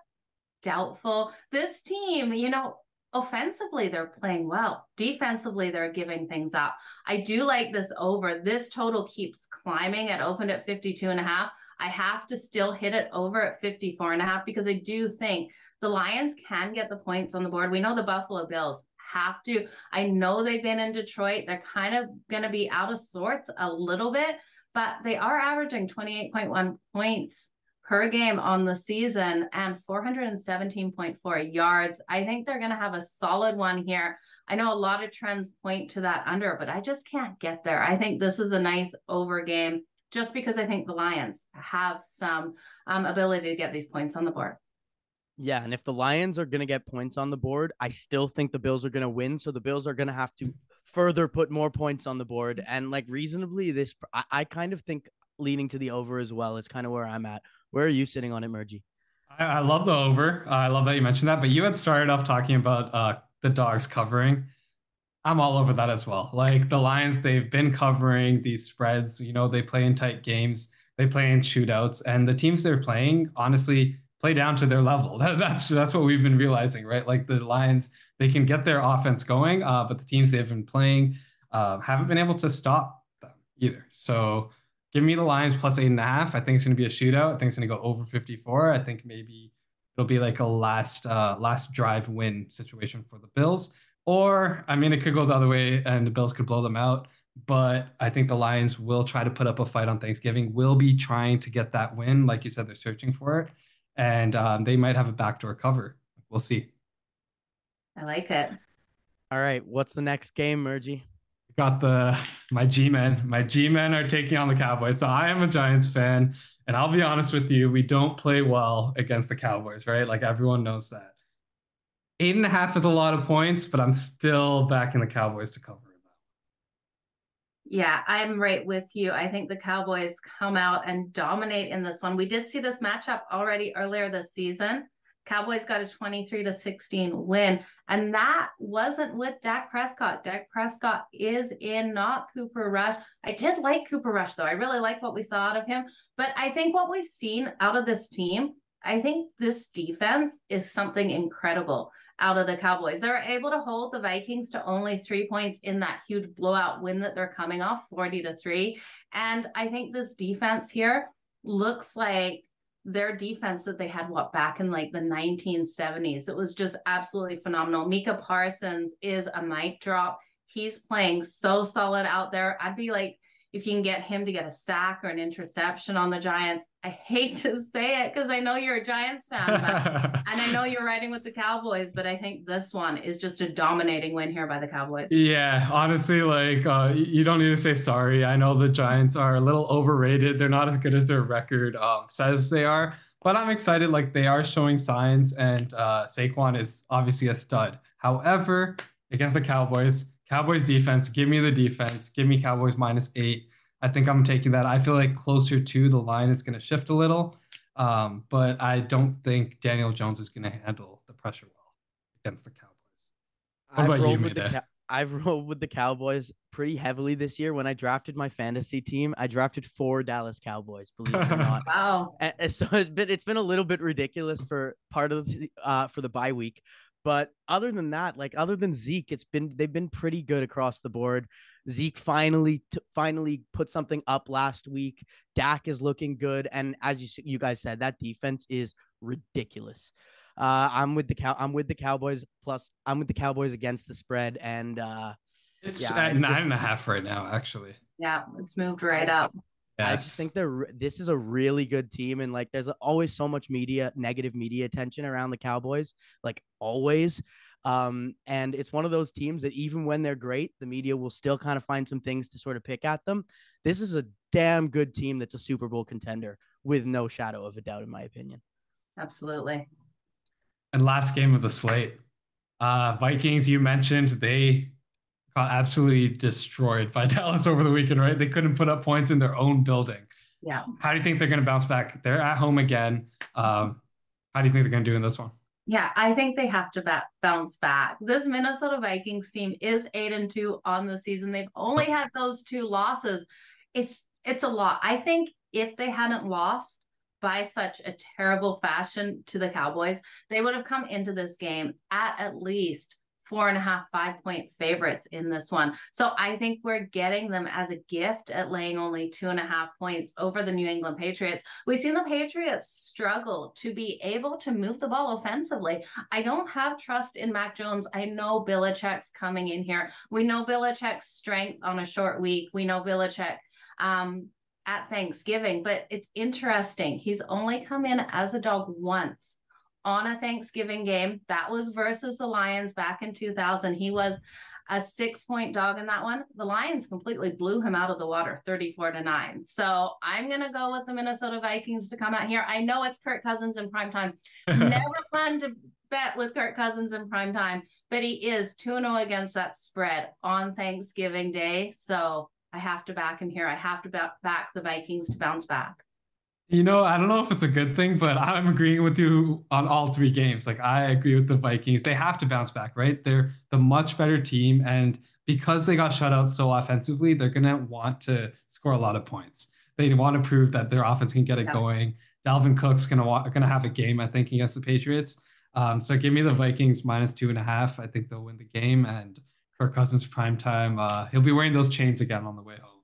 Doubtful. This team, you know, offensively they're playing well defensively they're giving things up i do like this over this total keeps climbing it opened at 52 and a half i have to still hit it over at 54 and a half because i do think the lions can get the points on the board we know the buffalo bills have to. I know they've been in Detroit. They're kind of going to be out of sorts a little bit, but they are averaging 28.1 points per game on the season and 417.4 yards. I think they're going to have a solid one here. I know a lot of trends point to that under, but I just can't get there. I think this is a nice over game just because I think the Lions have some um, ability to get these points on the board. Yeah, and if the Lions are going to get points on the board, I still think the Bills are going to win. So the Bills are going to have to further put more points on the board. And like reasonably, this I, I kind of think leaning to the over as well is kind of where I'm at. Where are you sitting on it, Murji? I, I love the over. Uh, I love that you mentioned that. But you had started off talking about uh, the dogs covering. I'm all over that as well. Like the Lions, they've been covering these spreads. You know, they play in tight games, they play in shootouts, and the teams they're playing, honestly, play down to their level. That, that's that's what we've been realizing, right? Like the Lions, they can get their offense going, uh, but the teams they've been playing uh, haven't been able to stop them either. So give me the Lions plus eight and a half. I think it's going to be a shootout. I think it's going to go over 54. I think maybe it'll be like a last uh, last drive win situation for the Bills. Or I mean, it could go the other way and the Bills could blow them out. But I think the Lions will try to put up a fight on Thanksgiving. Will be trying to get that win, like you said, they're searching for it and um, they might have a backdoor cover. We'll see. I like it. All right, what's the next game, Murji? Got the my G men. My G men are taking on the Cowboys. So I am a Giants fan, and I'll be honest with you, we don't play well against the Cowboys, right? Like everyone knows that. Eight and a half is a lot of points, but I'm still backing the Cowboys to cover. Yeah, I'm right with you. I think the Cowboys come out and dominate in this one. We did see this matchup already earlier this season. Cowboys got a 23 to 16 win, and that wasn't with Dak Prescott. Dak Prescott is in, not Cooper Rush. I did like Cooper Rush, though. I really like what we saw out of him. But I think what we've seen out of this team, I think this defense is something incredible out of the Cowboys. They were able to hold the Vikings to only three points in that huge blowout win that they're coming off, 40 to three. And I think this defense here looks like their defense that they had what back in like the 1970s. It was just absolutely phenomenal. Micah Parsons is a mic drop. He's playing so solid out there. I'd be like, if you can get him to get a sack or an interception on the Giants. I hate to say it because I know you're a Giants fan, but, and I know you're riding with the Cowboys, but I think this one is just a dominating win here by the Cowboys. Yeah, honestly, like uh, you don't need to say sorry. I know the Giants are a little overrated. They're not as good as their record um, says they are, but I'm excited. Like they are showing signs, and uh, Saquon is obviously a stud. However, against the Cowboys, Cowboys defense, give me the defense. Give me Cowboys minus eight. I think I'm taking that. I feel like closer to the line is going to shift a little, um, but I don't think Daniel Jones is going to handle the pressure well against the Cowboys. What I've about you, with the Cow- I've rolled with the Cowboys pretty heavily this year. When I drafted my fantasy team, I drafted four Dallas Cowboys. Believe it or not. Wow. And- and so it's been it's been a little bit ridiculous for part of the uh for the bye week. But other than that, like other than Zeke, it's been they've been pretty good across the board. Zeke finally t- finally put something up last week. Dak is looking good, and as you s- you guys said, that defense is ridiculous. Uh, I'm with the cow. I'm with the Cowboys. Plus, I'm with the Cowboys against the spread, and uh, It's Yeah, at nine just- and a half right now, actually. Yeah, it's moved right I up. I just think they're this is a really good team, and like there's always so much media, negative media attention around the Cowboys, like always. Um, and it's one of those teams that even when they're great, the media will still kind of find some things to sort of pick at them. This is a damn good team that's a Super Bowl contender with no shadow of a doubt, in my opinion. Absolutely. And last game of the slate, uh, Vikings. You mentioned they got absolutely destroyed by Dallas over the weekend, right? They couldn't put up points in their own building. Yeah. How do you think they're going to bounce back? They're at home again. Um, how do you think they're going to do in this one? Yeah, I think they have to ba- bounce back. This Minnesota Vikings team is eight and two on the season. They've only had those two losses. It's it's a lot. I think if they hadn't lost by such a terrible fashion to the Cowboys, they would have come into this game at at least four and a half, five point favorites in this one. So I think we're getting them as a gift at laying only two and a half points over the New England Patriots. We've seen the Patriots struggle to be able to move the ball offensively. I don't have trust in Mac Jones. I know Belichick's coming in here. We know Belichick's strength on a short week. We know Belichick um, at Thanksgiving, but it's interesting. He's only come in as a dog once on a Thanksgiving game. That was versus the Lions back in 2000. He was a six point dog in that one. The Lions completely blew him out of the water 34 to 9. So I'm going to go with the Minnesota Vikings to come out here. I know it's Kirk Cousins in prime time. Never fun to bet with Kirk Cousins in prime time, but he is 2 0 against that spread on Thanksgiving Day. So I have to back him here. I have to back, back the Vikings to bounce back. You know, I don't know if it's a good thing, but I'm agreeing with you on all three games. Like, I agree with the Vikings. They have to bounce back, right? They're the much better team. And because they got shut out so offensively, they're going to want to score a lot of points. They want to prove that their offense can get it Yeah. going. Dalvin Cook's going to going to have a game, I think, against the Patriots. Um, so give me the Vikings minus two and a half. I think they'll win the game. And Kirk Cousins prime time, uh, he'll be wearing those chains again on the way home.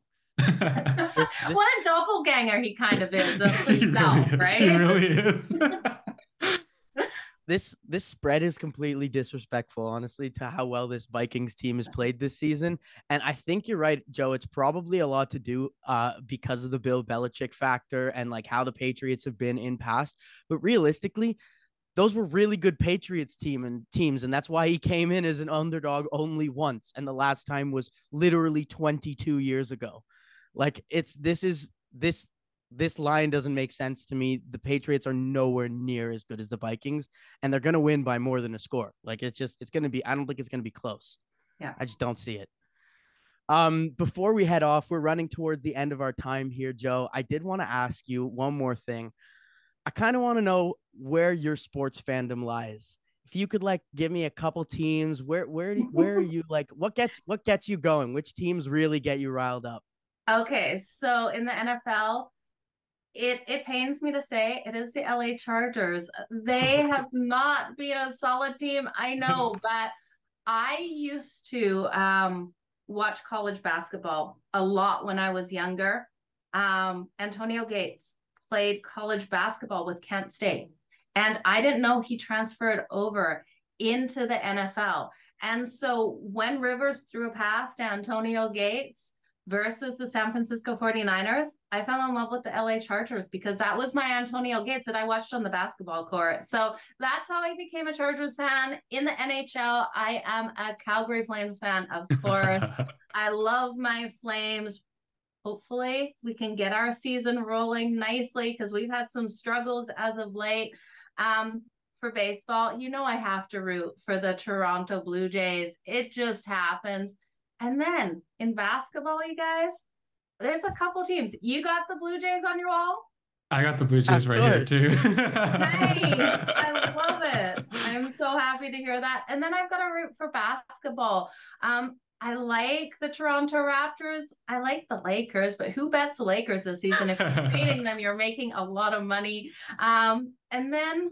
This- this- what a doppelganger he kind of is of himself, really- right? He really is. this this spread is completely disrespectful, honestly, to how well this Vikings team has played this season. And I think you're right, Jo. It's probably a lot to do uh, because of the Bill Belichick factor and like how the Patriots have been in past. But realistically, those were really good Patriots team and teams, and that's why he came in as an underdog only once, and the last time was literally 22 years ago. Like it's this is this this line doesn't make sense to me. The Patriots are nowhere near as good as the Vikings, and they're going to win by more than a score. Like it's just, it's going to be, I don't think it's going to be close. Yeah. I just don't see it. Um, before we head off, we're running towards the end of our time here, Jo. I did want to ask you one more thing. I kind of want to know where your sports fandom lies. If you could like give me a couple teams, where where where are you like what gets what gets you going? Which teams really get you riled up? Okay, so in the NFL, it it pains me to say it is the LA Chargers. They have not been a solid team. I know, but I used to um, watch college basketball a lot when I was younger. Um, Antonio Gates played college basketball with Kent State, and I didn't know he transferred over into the NFL. And so when Rivers threw a pass to Antonio Gates, versus the San Francisco 49ers, I fell in love with the LA Chargers because that was my Antonio Gates that I watched on the basketball court. So that's how I became a Chargers fan. In the NHL, I am a Calgary Flames fan, of course. I love my Flames. Hopefully, we can get our season rolling nicely because we've had some struggles as of late. Um, for baseball, you know, I have to root for the Toronto Blue Jays. It just happens. And then in basketball, you guys, there's a couple teams. You got the Blue Jays on your wall? I got the Blue Jays right here too. nice. I love it. I'm so happy to hear that. And then I've got a root for basketball. Um, I like the Toronto Raptors. I like the Lakers, but who bets the Lakers this season? If you're beating them, you're making a lot of money. Um, and then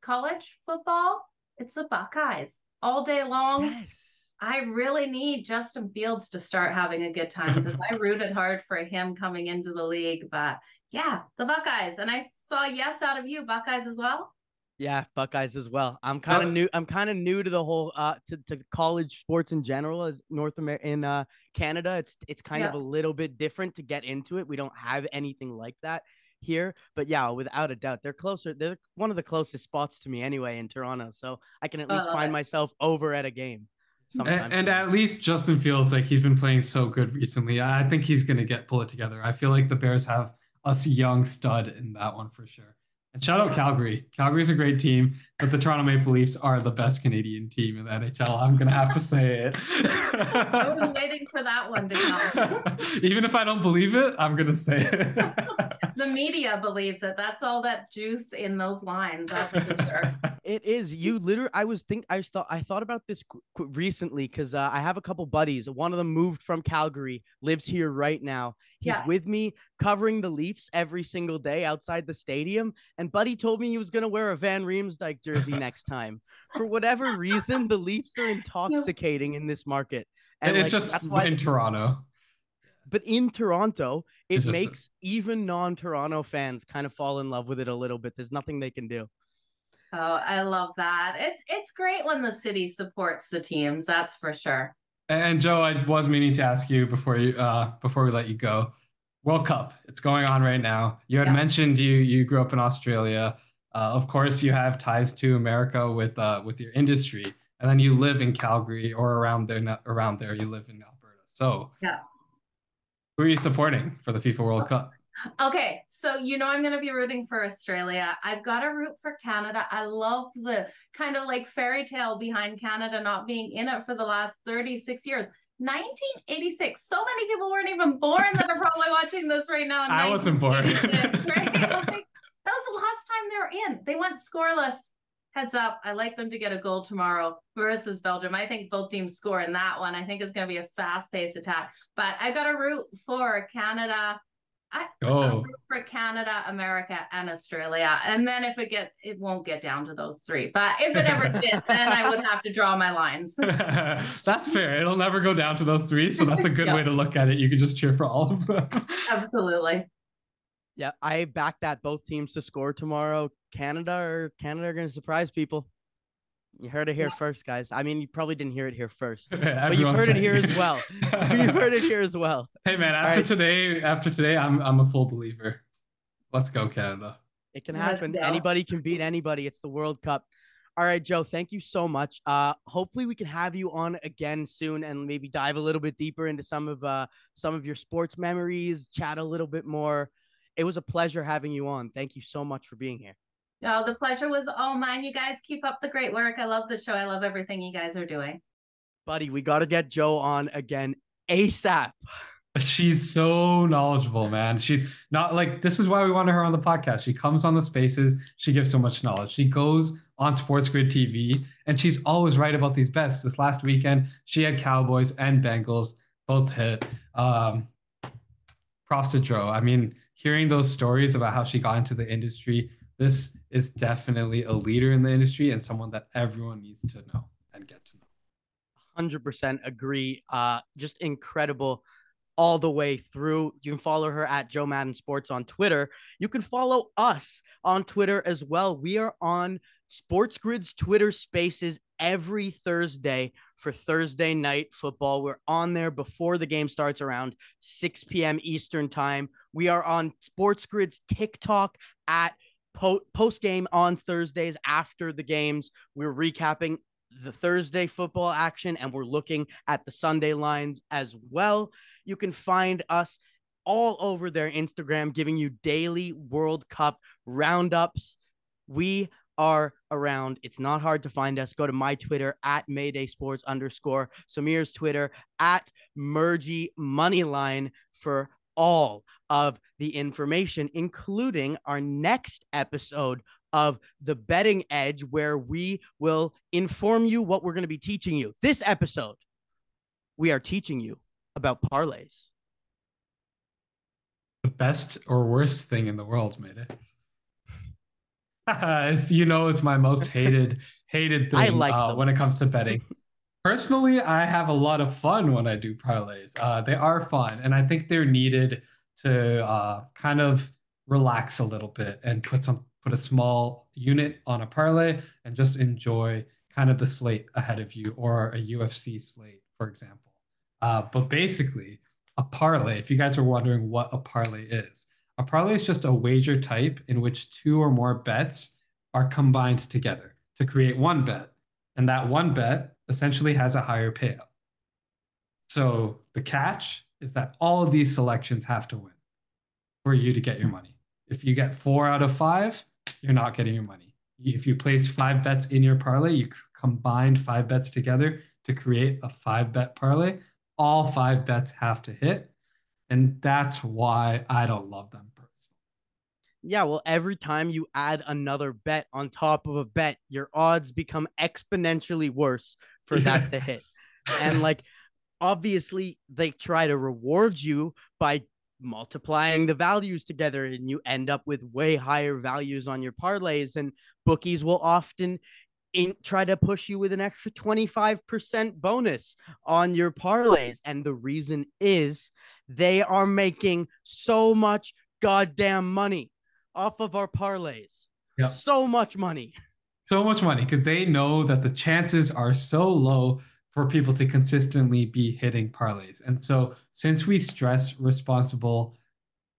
college football, it's the Buckeyes all day long. Yes. I really need Justin Fields to start having a good time because I rooted hard for him coming into the league. But yeah, the Buckeyes. And I saw yes out of you, Buckeyes as well. Yeah, Buckeyes as well. I'm kind of new. I'm kind of new to the whole uh to, to college sports in general as North America in uh Canada. It's it's kind yeah. of a little bit different to get into it. We don't have anything like that here. But yeah, without a doubt, they're closer. They're one of the closest spots to me anyway in Toronto. So I can at least uh, find myself over at a game. And, and, at least Justin Fields, like he's been playing so good recently. I think he's gonna get pull it together. I feel like the Bears have a young stud in that one for sure. And shout out Calgary. Calgary's a great team, but the Toronto Maple Leafs are the best Canadian team in the NHL. I'm gonna have to say it. I was waiting for that one to come. Even if I don't believe it, I'm gonna say it. the media believes it. That's all that juice in those lines. That's for sure. It is. You literally. I was think. I thought. I thought about this qu- qu- recently because uh, I have a couple buddies. One of them moved from Calgary, lives here right now. He's yeah. with me covering the Leafs every single day outside the stadium. And Buddy told me he was gonna wear a Van Riemsdyk jersey next time. For whatever reason, the Leafs are intoxicating in this market. And it's like, just that's why in Toronto but in Toronto, it makes a... even non-Toronto fans kind of fall in love with it a little bit. There's nothing they can do. Oh, I love that. It's it's great when the city supports the teams. That's for sure. And Jo, I was meaning to ask you before you uh before we let you go. World Cup, it's going on right now. You had yeah. mentioned you you grew up in Australia. Uh, of course, you have ties to America with uh, with your industry, and then you live in Calgary or around there. Around there, you live in Alberta. So, yeah, who are you supporting for the FIFA World Cup? Okay, so you know I'm going to be rooting for Australia. I've got to root for Canada. I love the kind of like fairy tale behind Canada not being in it for the last 36 years. 1986. So many people weren't even born that are probably watching this right now. I wasn't born. Right? that was the last time they were in. They went scoreless heads up, I like them to get a goal tomorrow versus Belgium. I think both teams score in that one. I think it's going to be a fast paced attack. But I got a root for Canada. I oh. root for Canada, America, and Australia. And then if it get, it won't get down to those three. But if it ever did, then I would have to draw my lines. that's fair. It'll never go down to those three. So that's a good yep. way to look at it. You can just cheer for all of them. Absolutely. Yeah, I back that both teams to score tomorrow. Canada or Canada are going to surprise people. You heard it here first, guys. I mean, you probably didn't hear it here first, but you've heard it here as well. you've heard it here as well. Hey man, after right. today, after today, I'm I'm a full believer. Let's go, Canada. It can happen. Anybody can beat anybody. It's the World Cup. All right, Jo, thank you so much. Uh, hopefully we can have you on again soon and maybe dive a little bit deeper into some of uh, some of your sports memories, chat a little bit more. It was a pleasure having you on. Thank you so much for being here. No, the pleasure was all mine. You guys keep up the great work. I love the show. I love everything you guys are doing. Buddy, we got to get Jo on again ASAP. She's so knowledgeable, man. She not like this is why we wanted her on the podcast. She comes on the spaces, she gives so much knowledge. She goes on Sports Grid TV, and she's always right about these bets. This last weekend, she had Cowboys and Bengals both hit. Um, props to Jo. I mean, hearing those stories about how she got into the industry, this is definitely a leader in the industry and someone that everyone needs to know and get to know. 100% agree. Uh, just incredible all the way through. You can follow her at Jo Madden Sports on Twitter. You can follow us on Twitter as well. We are on Sports Grid's Twitter Spaces every Thursday for Thursday night football. We're on there before the game starts around 6 p.m. Eastern Time. We are on Sports Grid's TikTok at po- post game on Thursdays after the games. We're recapping the Thursday football action and we're looking at the Sunday lines as well. You can find us all over their Instagram, giving you daily World Cup roundups. We are around. It's not hard to find us. Go to my Twitter at Mayday Sports underscore Samir's Twitter at Murji Moneyline for all of the information, including our next episode of the betting edge, where we will inform you what we're going to be teaching you. This episode, we are teaching you about parlays. The best or worst thing in the world, made it. you know, it's my most hated hated thing I like uh, when it comes to betting. Personally, I have a lot of fun when I do parlays. Uh, they are fun, and I think they're needed to uh, kind of relax a little bit and put some put a small unit on a parlay and just enjoy kind of the slate ahead of you or a UFC slate, for example. Uh, but basically, a parlay, if you guys are wondering what a parlay is, a parlay is just a wager type in which two or more bets are combined together to create one bet. And that one bet essentially has a higher payout. So the catch is that all of these selections have to win for you to get your money. If you get four out of five, you're not getting your money. If you place five bets in your parlay, you combine five bets together to create a five bet parlay all five bets have to hit. And that's why I don't love them personally. Yeah, well, every time you add another bet on top of a bet, your odds become exponentially worse for that to hit. And like, obviously, they try to reward you by multiplying the values together and you end up with way higher values on your parlays and bookies will often in, try to push you with an extra 25% bonus on your parlays. And the reason is they are making so much goddamn money off of our parlays. Yep. So much money. So much money because they know that the chances are so low for people to consistently be hitting parlays. And so, since we stress responsible,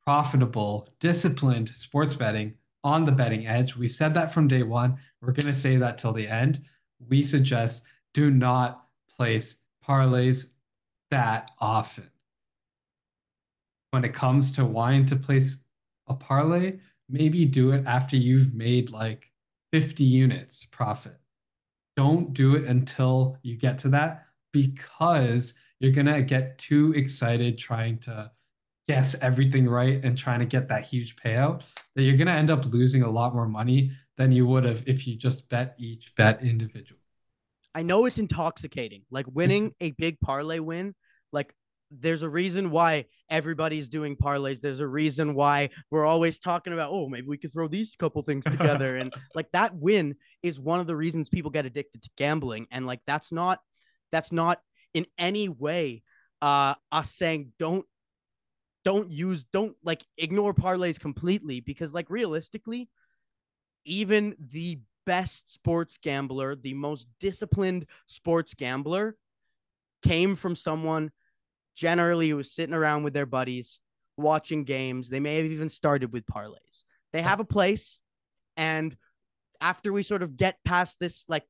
profitable, disciplined sports betting, on the betting edge. We've said that from day one. We're going to say that till the end. We suggest do not place parlays that often. When it comes to wanting to place a parlay, maybe do it after you've made like 50 units profit. Don't do it until you get to that because you're going to get too excited trying to guess everything right and trying to get that huge payout that you're going to end up losing a lot more money than you would have if you just bet each bet individually. I know it's intoxicating. Like winning a big parlay win, like there's a reason why everybody's doing parlays. There's a reason why we're always talking about, oh, maybe we could throw these couple things together. and like that win is one of the reasons people get addicted to gambling. And like that's not that's not in any way uh us saying don't don't use don't like ignore parlays completely because like realistically even the best sports gambler, the most disciplined sports gambler, came from someone generally who was sitting around with their buddies watching games. They may have even started with parlays. They have a place. And after we sort of get past this, like,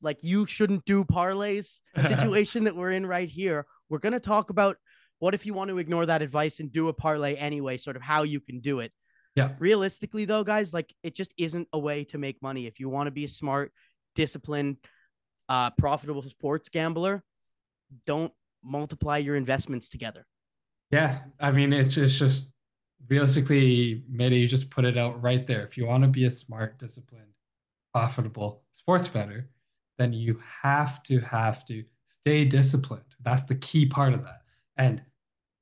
like you shouldn't do parlays situation that we're in right here, we're going to talk about what if you want to ignore that advice and do a parlay anyway, sort of how you can do it. Yeah. Realistically, though, guys, like it just isn't a way to make money. If you want to be a smart, disciplined, uh, profitable sports gambler, don't multiply your investments together. Yeah, I mean, it's just, it's just realistically, maybe you just put it out right there. If you want to be a smart, disciplined, profitable sports bettor, then you have to have to stay disciplined. That's the key part of that. And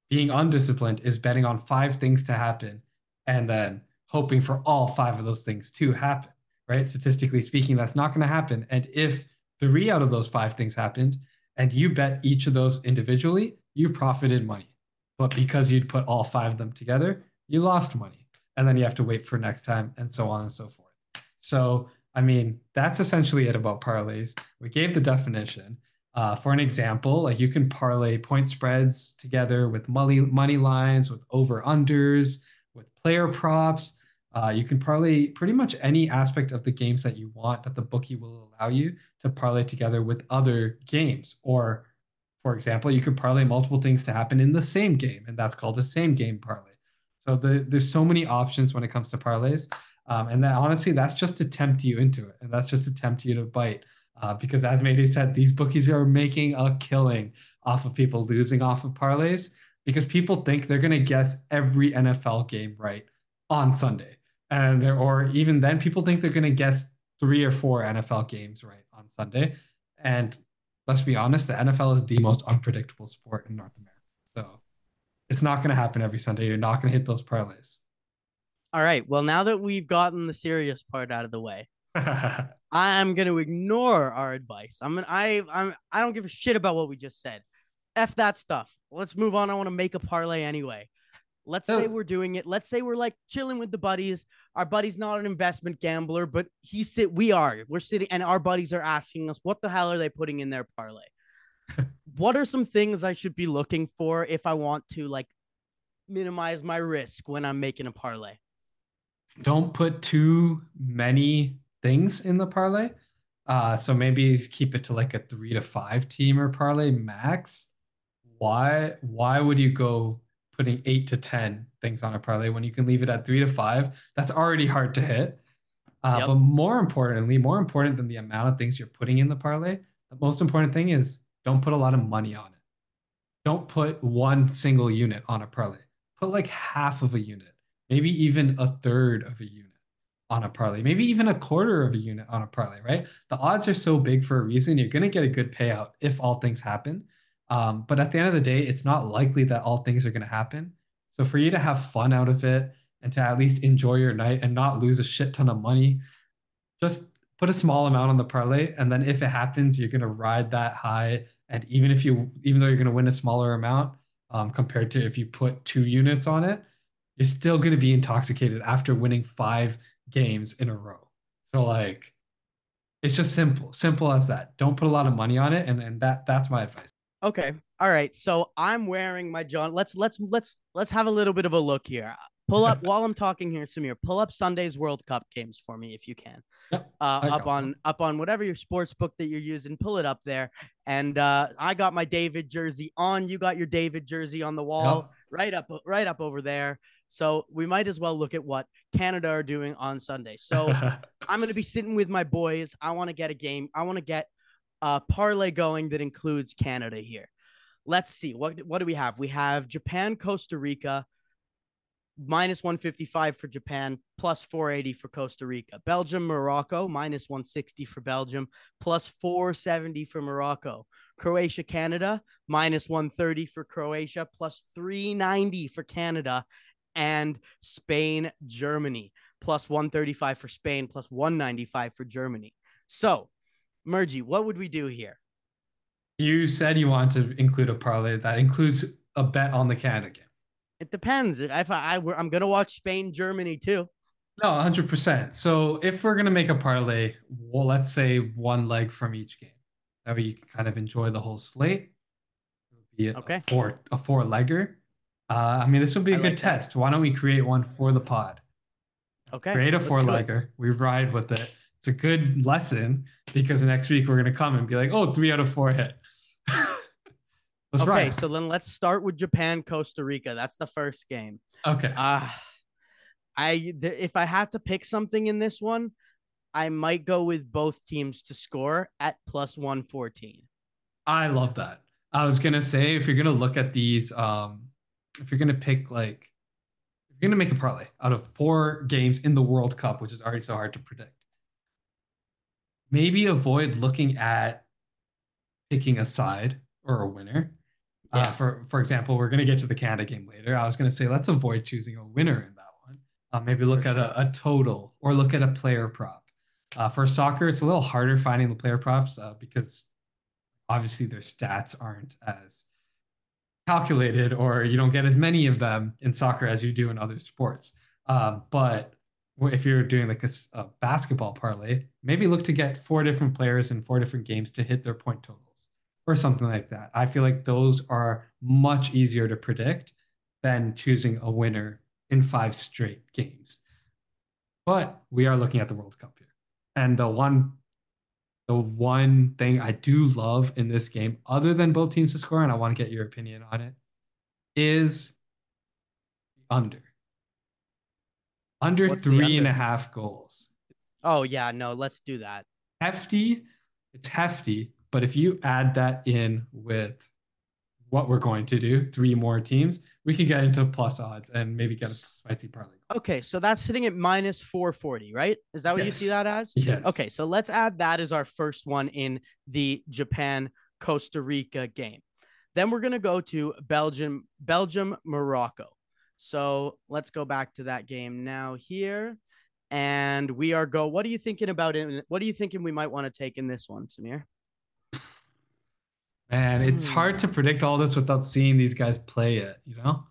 being undisciplined is betting on five things to happen and then hoping for all five of those things to happen, right? Statistically speaking, that's not going to happen. And if three out of those five things happened and you bet each of those individually, you profited money. But because you'd put all five of them together, you lost money. And then you have to wait for next time and so on and so forth. So, I mean, that's essentially it about parlays. We gave the definition. Uh, for an example, like you can parlay point spreads together with money money lines, with over unders, with player props. Uh, you can parlay pretty much any aspect of the games that you want that the bookie will allow you to parlay together with other games. Or, for example, you can parlay multiple things to happen in the same game, and that's called a same game parlay. So the, there's so many options when it comes to parlays. Um, and that honestly, that's just to tempt you into it. And that's just to tempt you to bite. Uh, because as Mayday said, these bookies are making a killing off of people losing off of parlays because people think they're going to guess every NFL game right on Sunday. And there, or even then, people think they're going to guess three or four NFL games right on Sunday. And let's be honest, the NFL is the most unpredictable sport in North America. So it's not going to happen every Sunday. You're not going to hit those parlays. All right. Well, now that we've gotten the serious part out of the way, I'm going to ignore our advice. I'm gonna, I I'm I don't give a shit about what we just said. F that stuff. Let's move on. I want to make a parlay anyway. Let's say we're doing it. Let's say we're like chilling with the buddies. Our buddy's not an investment gambler, but he sit. We are. We're sitting, and our buddies are asking us, "What the hell are they putting in their parlay?" what are some things I should be looking for if I want to like minimize my risk when I'm making a parlay? Don't put too many things in the parlay. Uh, so maybe keep it to like a three to five team or parlay max. Why? Why would you go putting eight to ten things on a parlay when you can leave it at three to five? That's already hard to hit. Uh, yep. But more importantly, more important than the amount of things you're putting in the parlay, the most important thing is don't put a lot of money on it. Don't put one single unit on a parlay. Put like half of a unit, maybe even a third of a unit on a parlay, maybe even a quarter of a unit on a parlay, right? The odds are so big for a reason. You're going to get a good payout if all things happen. Um, but at the end of the day, it's not likely that all things are going to happen. So for you to have fun out of it and to at least enjoy your night and not lose a shit ton of money, just put a small amount on the parlay. And then if it happens, you're going to ride that high. And even if you, even though you're going to win a smaller amount um, compared to if you put two units on it, you're still going to be intoxicated after winning five games in a row. So like it's just simple, simple as that. Don't put a lot of money on it, and and that that's my advice. Okay. All right. So I'm wearing my John. Let's let's let's let's have a little bit of a look here. Pull up while I'm talking here, Samir. Pull up Sunday's World Cup games for me if you can. Yep, uh, up on them. up on whatever your sports book that you're using. Pull it up there. And uh, I got my David jersey on. You got your David jersey on the wall, yep. right up right up over there. So we might as well look at what Canada are doing on Sunday. So I'm going to be sitting with my boys. I want to get a game. I want to get a parlay going that includes Canada here. Let's see. What, what do we have? We have Japan, Costa Rica, minus 155 for Japan, plus 480 for Costa Rica. Belgium, Morocco, minus 160 for Belgium, plus 470 for Morocco. Croatia, Canada, minus 130 for Croatia, plus 390 for Canada and Spain, Germany, plus 135 for Spain, plus 195 for Germany. So, Murji, what would we do here? You said you want to include a parlay that includes a bet on the Canada game. It depends. If I, I I'm gonna watch Spain, Germany too. No, 100%. So if we're going to make a parlay, well, let's say one leg from each game. That way you can kind of enjoy the whole slate. Be a Okay. four a four legger. Uh, I mean, this would be a I good like test. Why don't we create one for the pod? Okay. create a four legger. We ride with it. It's a good lesson because next week we're gonna come and be like, oh, three out of four hit. Okay, ride. so then let's start with Japan, Costa Rica. That's the first game. okay. Uh I th- if I had to pick something in this one, I might go with both teams to score at plus 114. I love that. I was gonna say if you're gonna look at these, um, if you're gonna pick like, if you're gonna make a parlay out of four games in the World Cup, which is already so hard to predict, maybe avoid looking at picking a side or a winner. Yeah. Uh, for for example, we're gonna get to the Canada game later. I was gonna say let's avoid choosing a winner in that one. Uh, maybe look For at a, a total or look at a player prop. Uh, for soccer, it's a little harder finding the player props uh, because obviously their stats aren't as calculated or you don't get as many of them in soccer as you do in other sports. Um, but if you're doing like a basketball parlay, maybe look to get four different players in four different games to hit their point totals or something like that. I feel like those are much easier to predict than choosing a winner in five straight games. But we are looking at the World Cup here. And the one the one thing I do love in this game, other than both teams to score, and I want to get your opinion on it, is under. Under What's three and a half goals. Oh yeah, no, let's do that. Hefty, it's hefty, but if you add that in with what we're going to do, three more teams, we can get into plus odds and maybe get a spicy parlay. Okay, so that's sitting at minus 440, right? Is that what you see that as? Yes. Okay, so let's add that as our first one in the Japan Costa Rica game. Then we're going to go to Belgium Belgium Morocco. So, let's go back to that game now here and we are go What are you thinking about it? What are you thinking we might want to take in this one, Samir? Man, it's Hmm. hard to predict all this without seeing these guys play it, you know?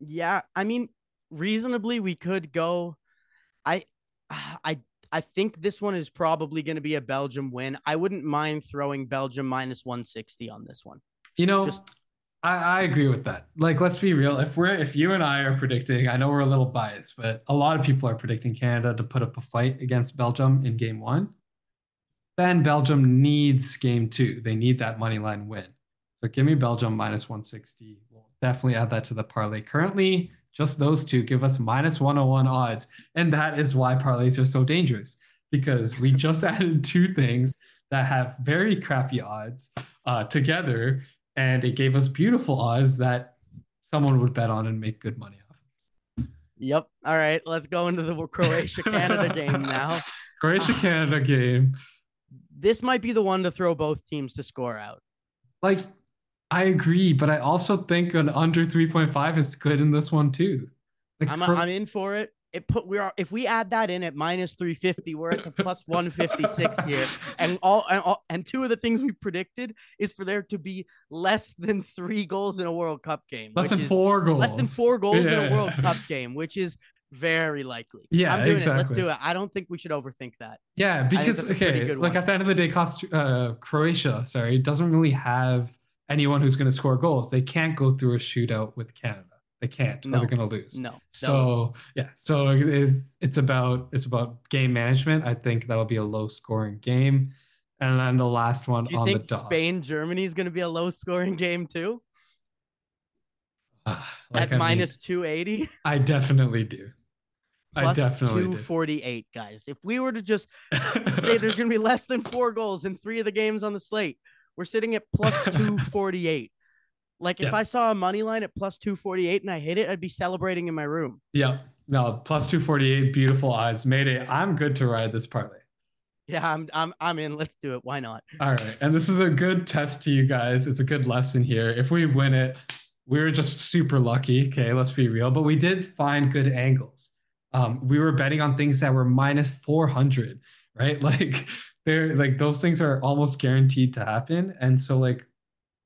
Yeah, I mean, reasonably we could go. I, I, I think this one is probably going to be a Belgium win. I wouldn't mind throwing Belgium minus 160 on this one. You know, Just- I, I agree with that. Like, let's be real. If we're if you and I are predicting, I know we're a little biased, but a lot of people are predicting Canada to put up a fight against Belgium in game one. Then Belgium needs game two. They need that money line win. So give me Belgium minus 160. We'll definitely add that to the parlay. Currently, just those two give us minus 101 odds. And that is why parlays are so dangerous because we just added two things that have very crappy odds uh, together and it gave us beautiful odds that someone would bet on and make good money off. Yep. All right, let's go into the Croatia Canada game now. Croatia Canada game. This might be the one to throw both teams to score out. Like, I agree, but I also think an under 3.5 is good in this one too. Like, I'm, Cro- I'm in for it. It put we are if we add that in at minus 350, we're at the plus 156 here. And all and all and two of the things we predicted is for there to be less than three goals in a World Cup game. less than four goals. Less than four goals in a World Cup game, which is very likely. Yeah, I'm doing it. Let's do it. I don't think we should overthink that. Yeah, because that's a pretty okay, like one. at the end of the day, Cost- uh, Croatia, sorry, doesn't really have anyone who's going to score goals. They can't go through a shootout with Canada. They can't, No. or they're going to lose. No. So yeah, so it's it's about it's about game management. I think that'll be a low scoring game, and then the last one do you on the think dot. Spain Germany is going to be a low scoring game too? Ah, like, At I minus 280? I definitely do. I Plus definitely do. 248, guys. If we were to just say there's going to be less than four goals in three of the games on the slate. We're sitting at plus 248. Like if Yeah. I saw a money line at plus 248 and I hit it, I'd be celebrating in my room. yeah, no, plus two forty eight, beautiful odds. Made it. I'm good to ride this parlay. Yeah, I'm I'm I'm in. Let's do it. Why not? All right. And this is a good test to you guys. It's a good lesson here. If we win it, we were just super lucky. Okay, let's be real. But we did find good angles. Um, we were betting on things that were minus 400, right? Like they're like those things are almost guaranteed to happen. And so like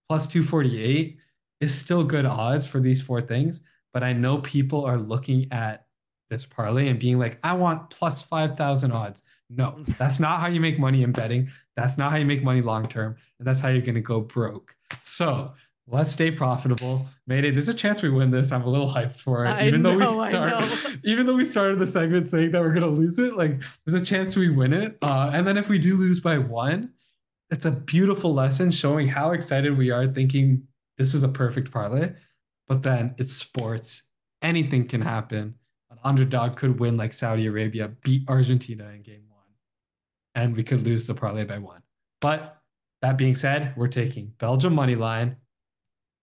plus 248 is still good odds for these four things. But I know people are looking at this parlay and being like, I want plus 5,000 odds. No, that's not how you make money in betting. That's not how you make money long term. And that's how you're going to go broke. So let's stay profitable. Mayday, there's a chance we win this. I'm a little hyped for it. I even know, though we start, even though we started the segment saying that we're going to lose it, like there's a chance we win it. Uh, and then if we do lose by one, it's a beautiful lesson showing how excited we are thinking this is a perfect parlay. But then it's sports. Anything can happen. An underdog could win like Saudi Arabia, beat Argentina in game one, and we could lose the parlay by one. But that being said, we're taking Belgium money line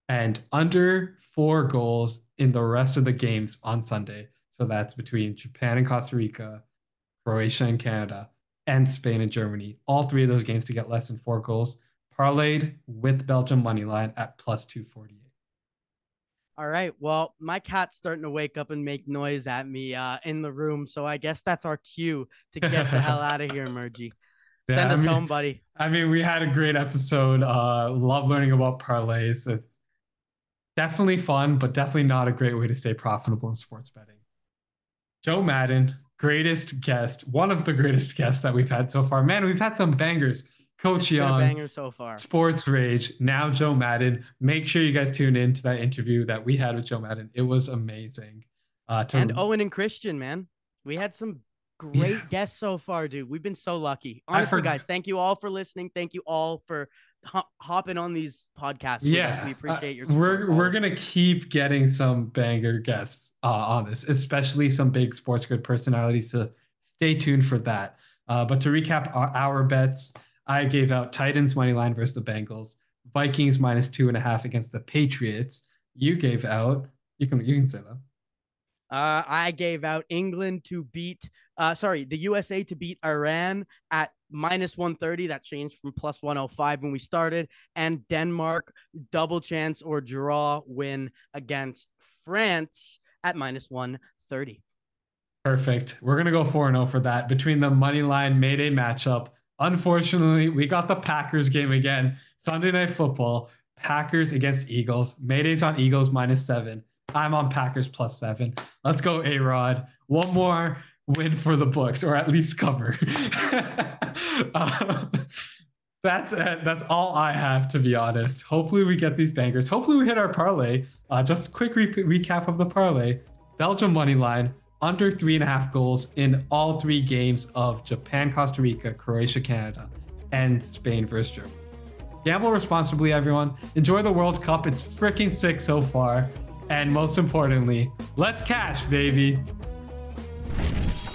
and under four goals in the rest of the games on Sunday. So that's between Japan and Costa Rica, Croatia and Canada, and Spain and Germany. All three of those games to get less than four goals, parlayed with Belgium money line at plus 248. All right. Well, my cat's starting to wake up and make noise at me uh, in the room. So I guess that's our cue to get the hell out of here, Murji. Yeah, Send I us mean- home, buddy. I mean, we had a great episode. Uh, love learning about parlays. It's definitely fun, but definitely not a great way to stay profitable in sports betting. Jo Madden, greatest guest, one of the greatest guests that we've had so far. Man, we've had some bangers. Coach Young, banger so far. Sports Rage, now Jo Madden. Make sure you guys tune in to that interview that we had with Jo Madden. It was amazing. Uh, to And Owen and Christian, man. We had some great Yeah. guests so far, dude. We've been so lucky. Honestly, guys, thank you all for listening. Thank you all for hop- hopping on these podcasts. yeah, we uh, appreciate your. we're we're gonna keep getting some banger guests uh, on this, especially some big sports grid personalities. So stay tuned for that. Uh, but to recap our, our bets, I gave out Titans money line versus the Bengals, Vikings minus two and a half against the Patriots. You gave out. You can you can say that. Uh, I gave out England to beat, uh, sorry, the USA to beat Iran at minus 130. That changed from plus 105 when we started. And Denmark double chance or draw win against France at minus 130. Perfect. We're gonna go 4 0 for that. Between the money line Mayday matchup. Unfortunately, we got the Packers game again. Sunday night football. Packers against Eagles. Mayday's on Eagles minus seven. I'm on Packers plus seven. Let's go, A Rod. One more win for the books, or at least cover. Uh, that's it. That's all I have, to be honest. Hopefully, we get these bangers. Hopefully, we hit our parlay. Uh, just a quick re- recap of the parlay Belgium money line, under three and a half goals in all three games of Japan, Costa Rica, Croatia, Canada, and Spain versus Germany. Gamble responsibly, everyone. Enjoy the World Cup. It's freaking sick so far. And most importantly, let's cash, baby. Thank you.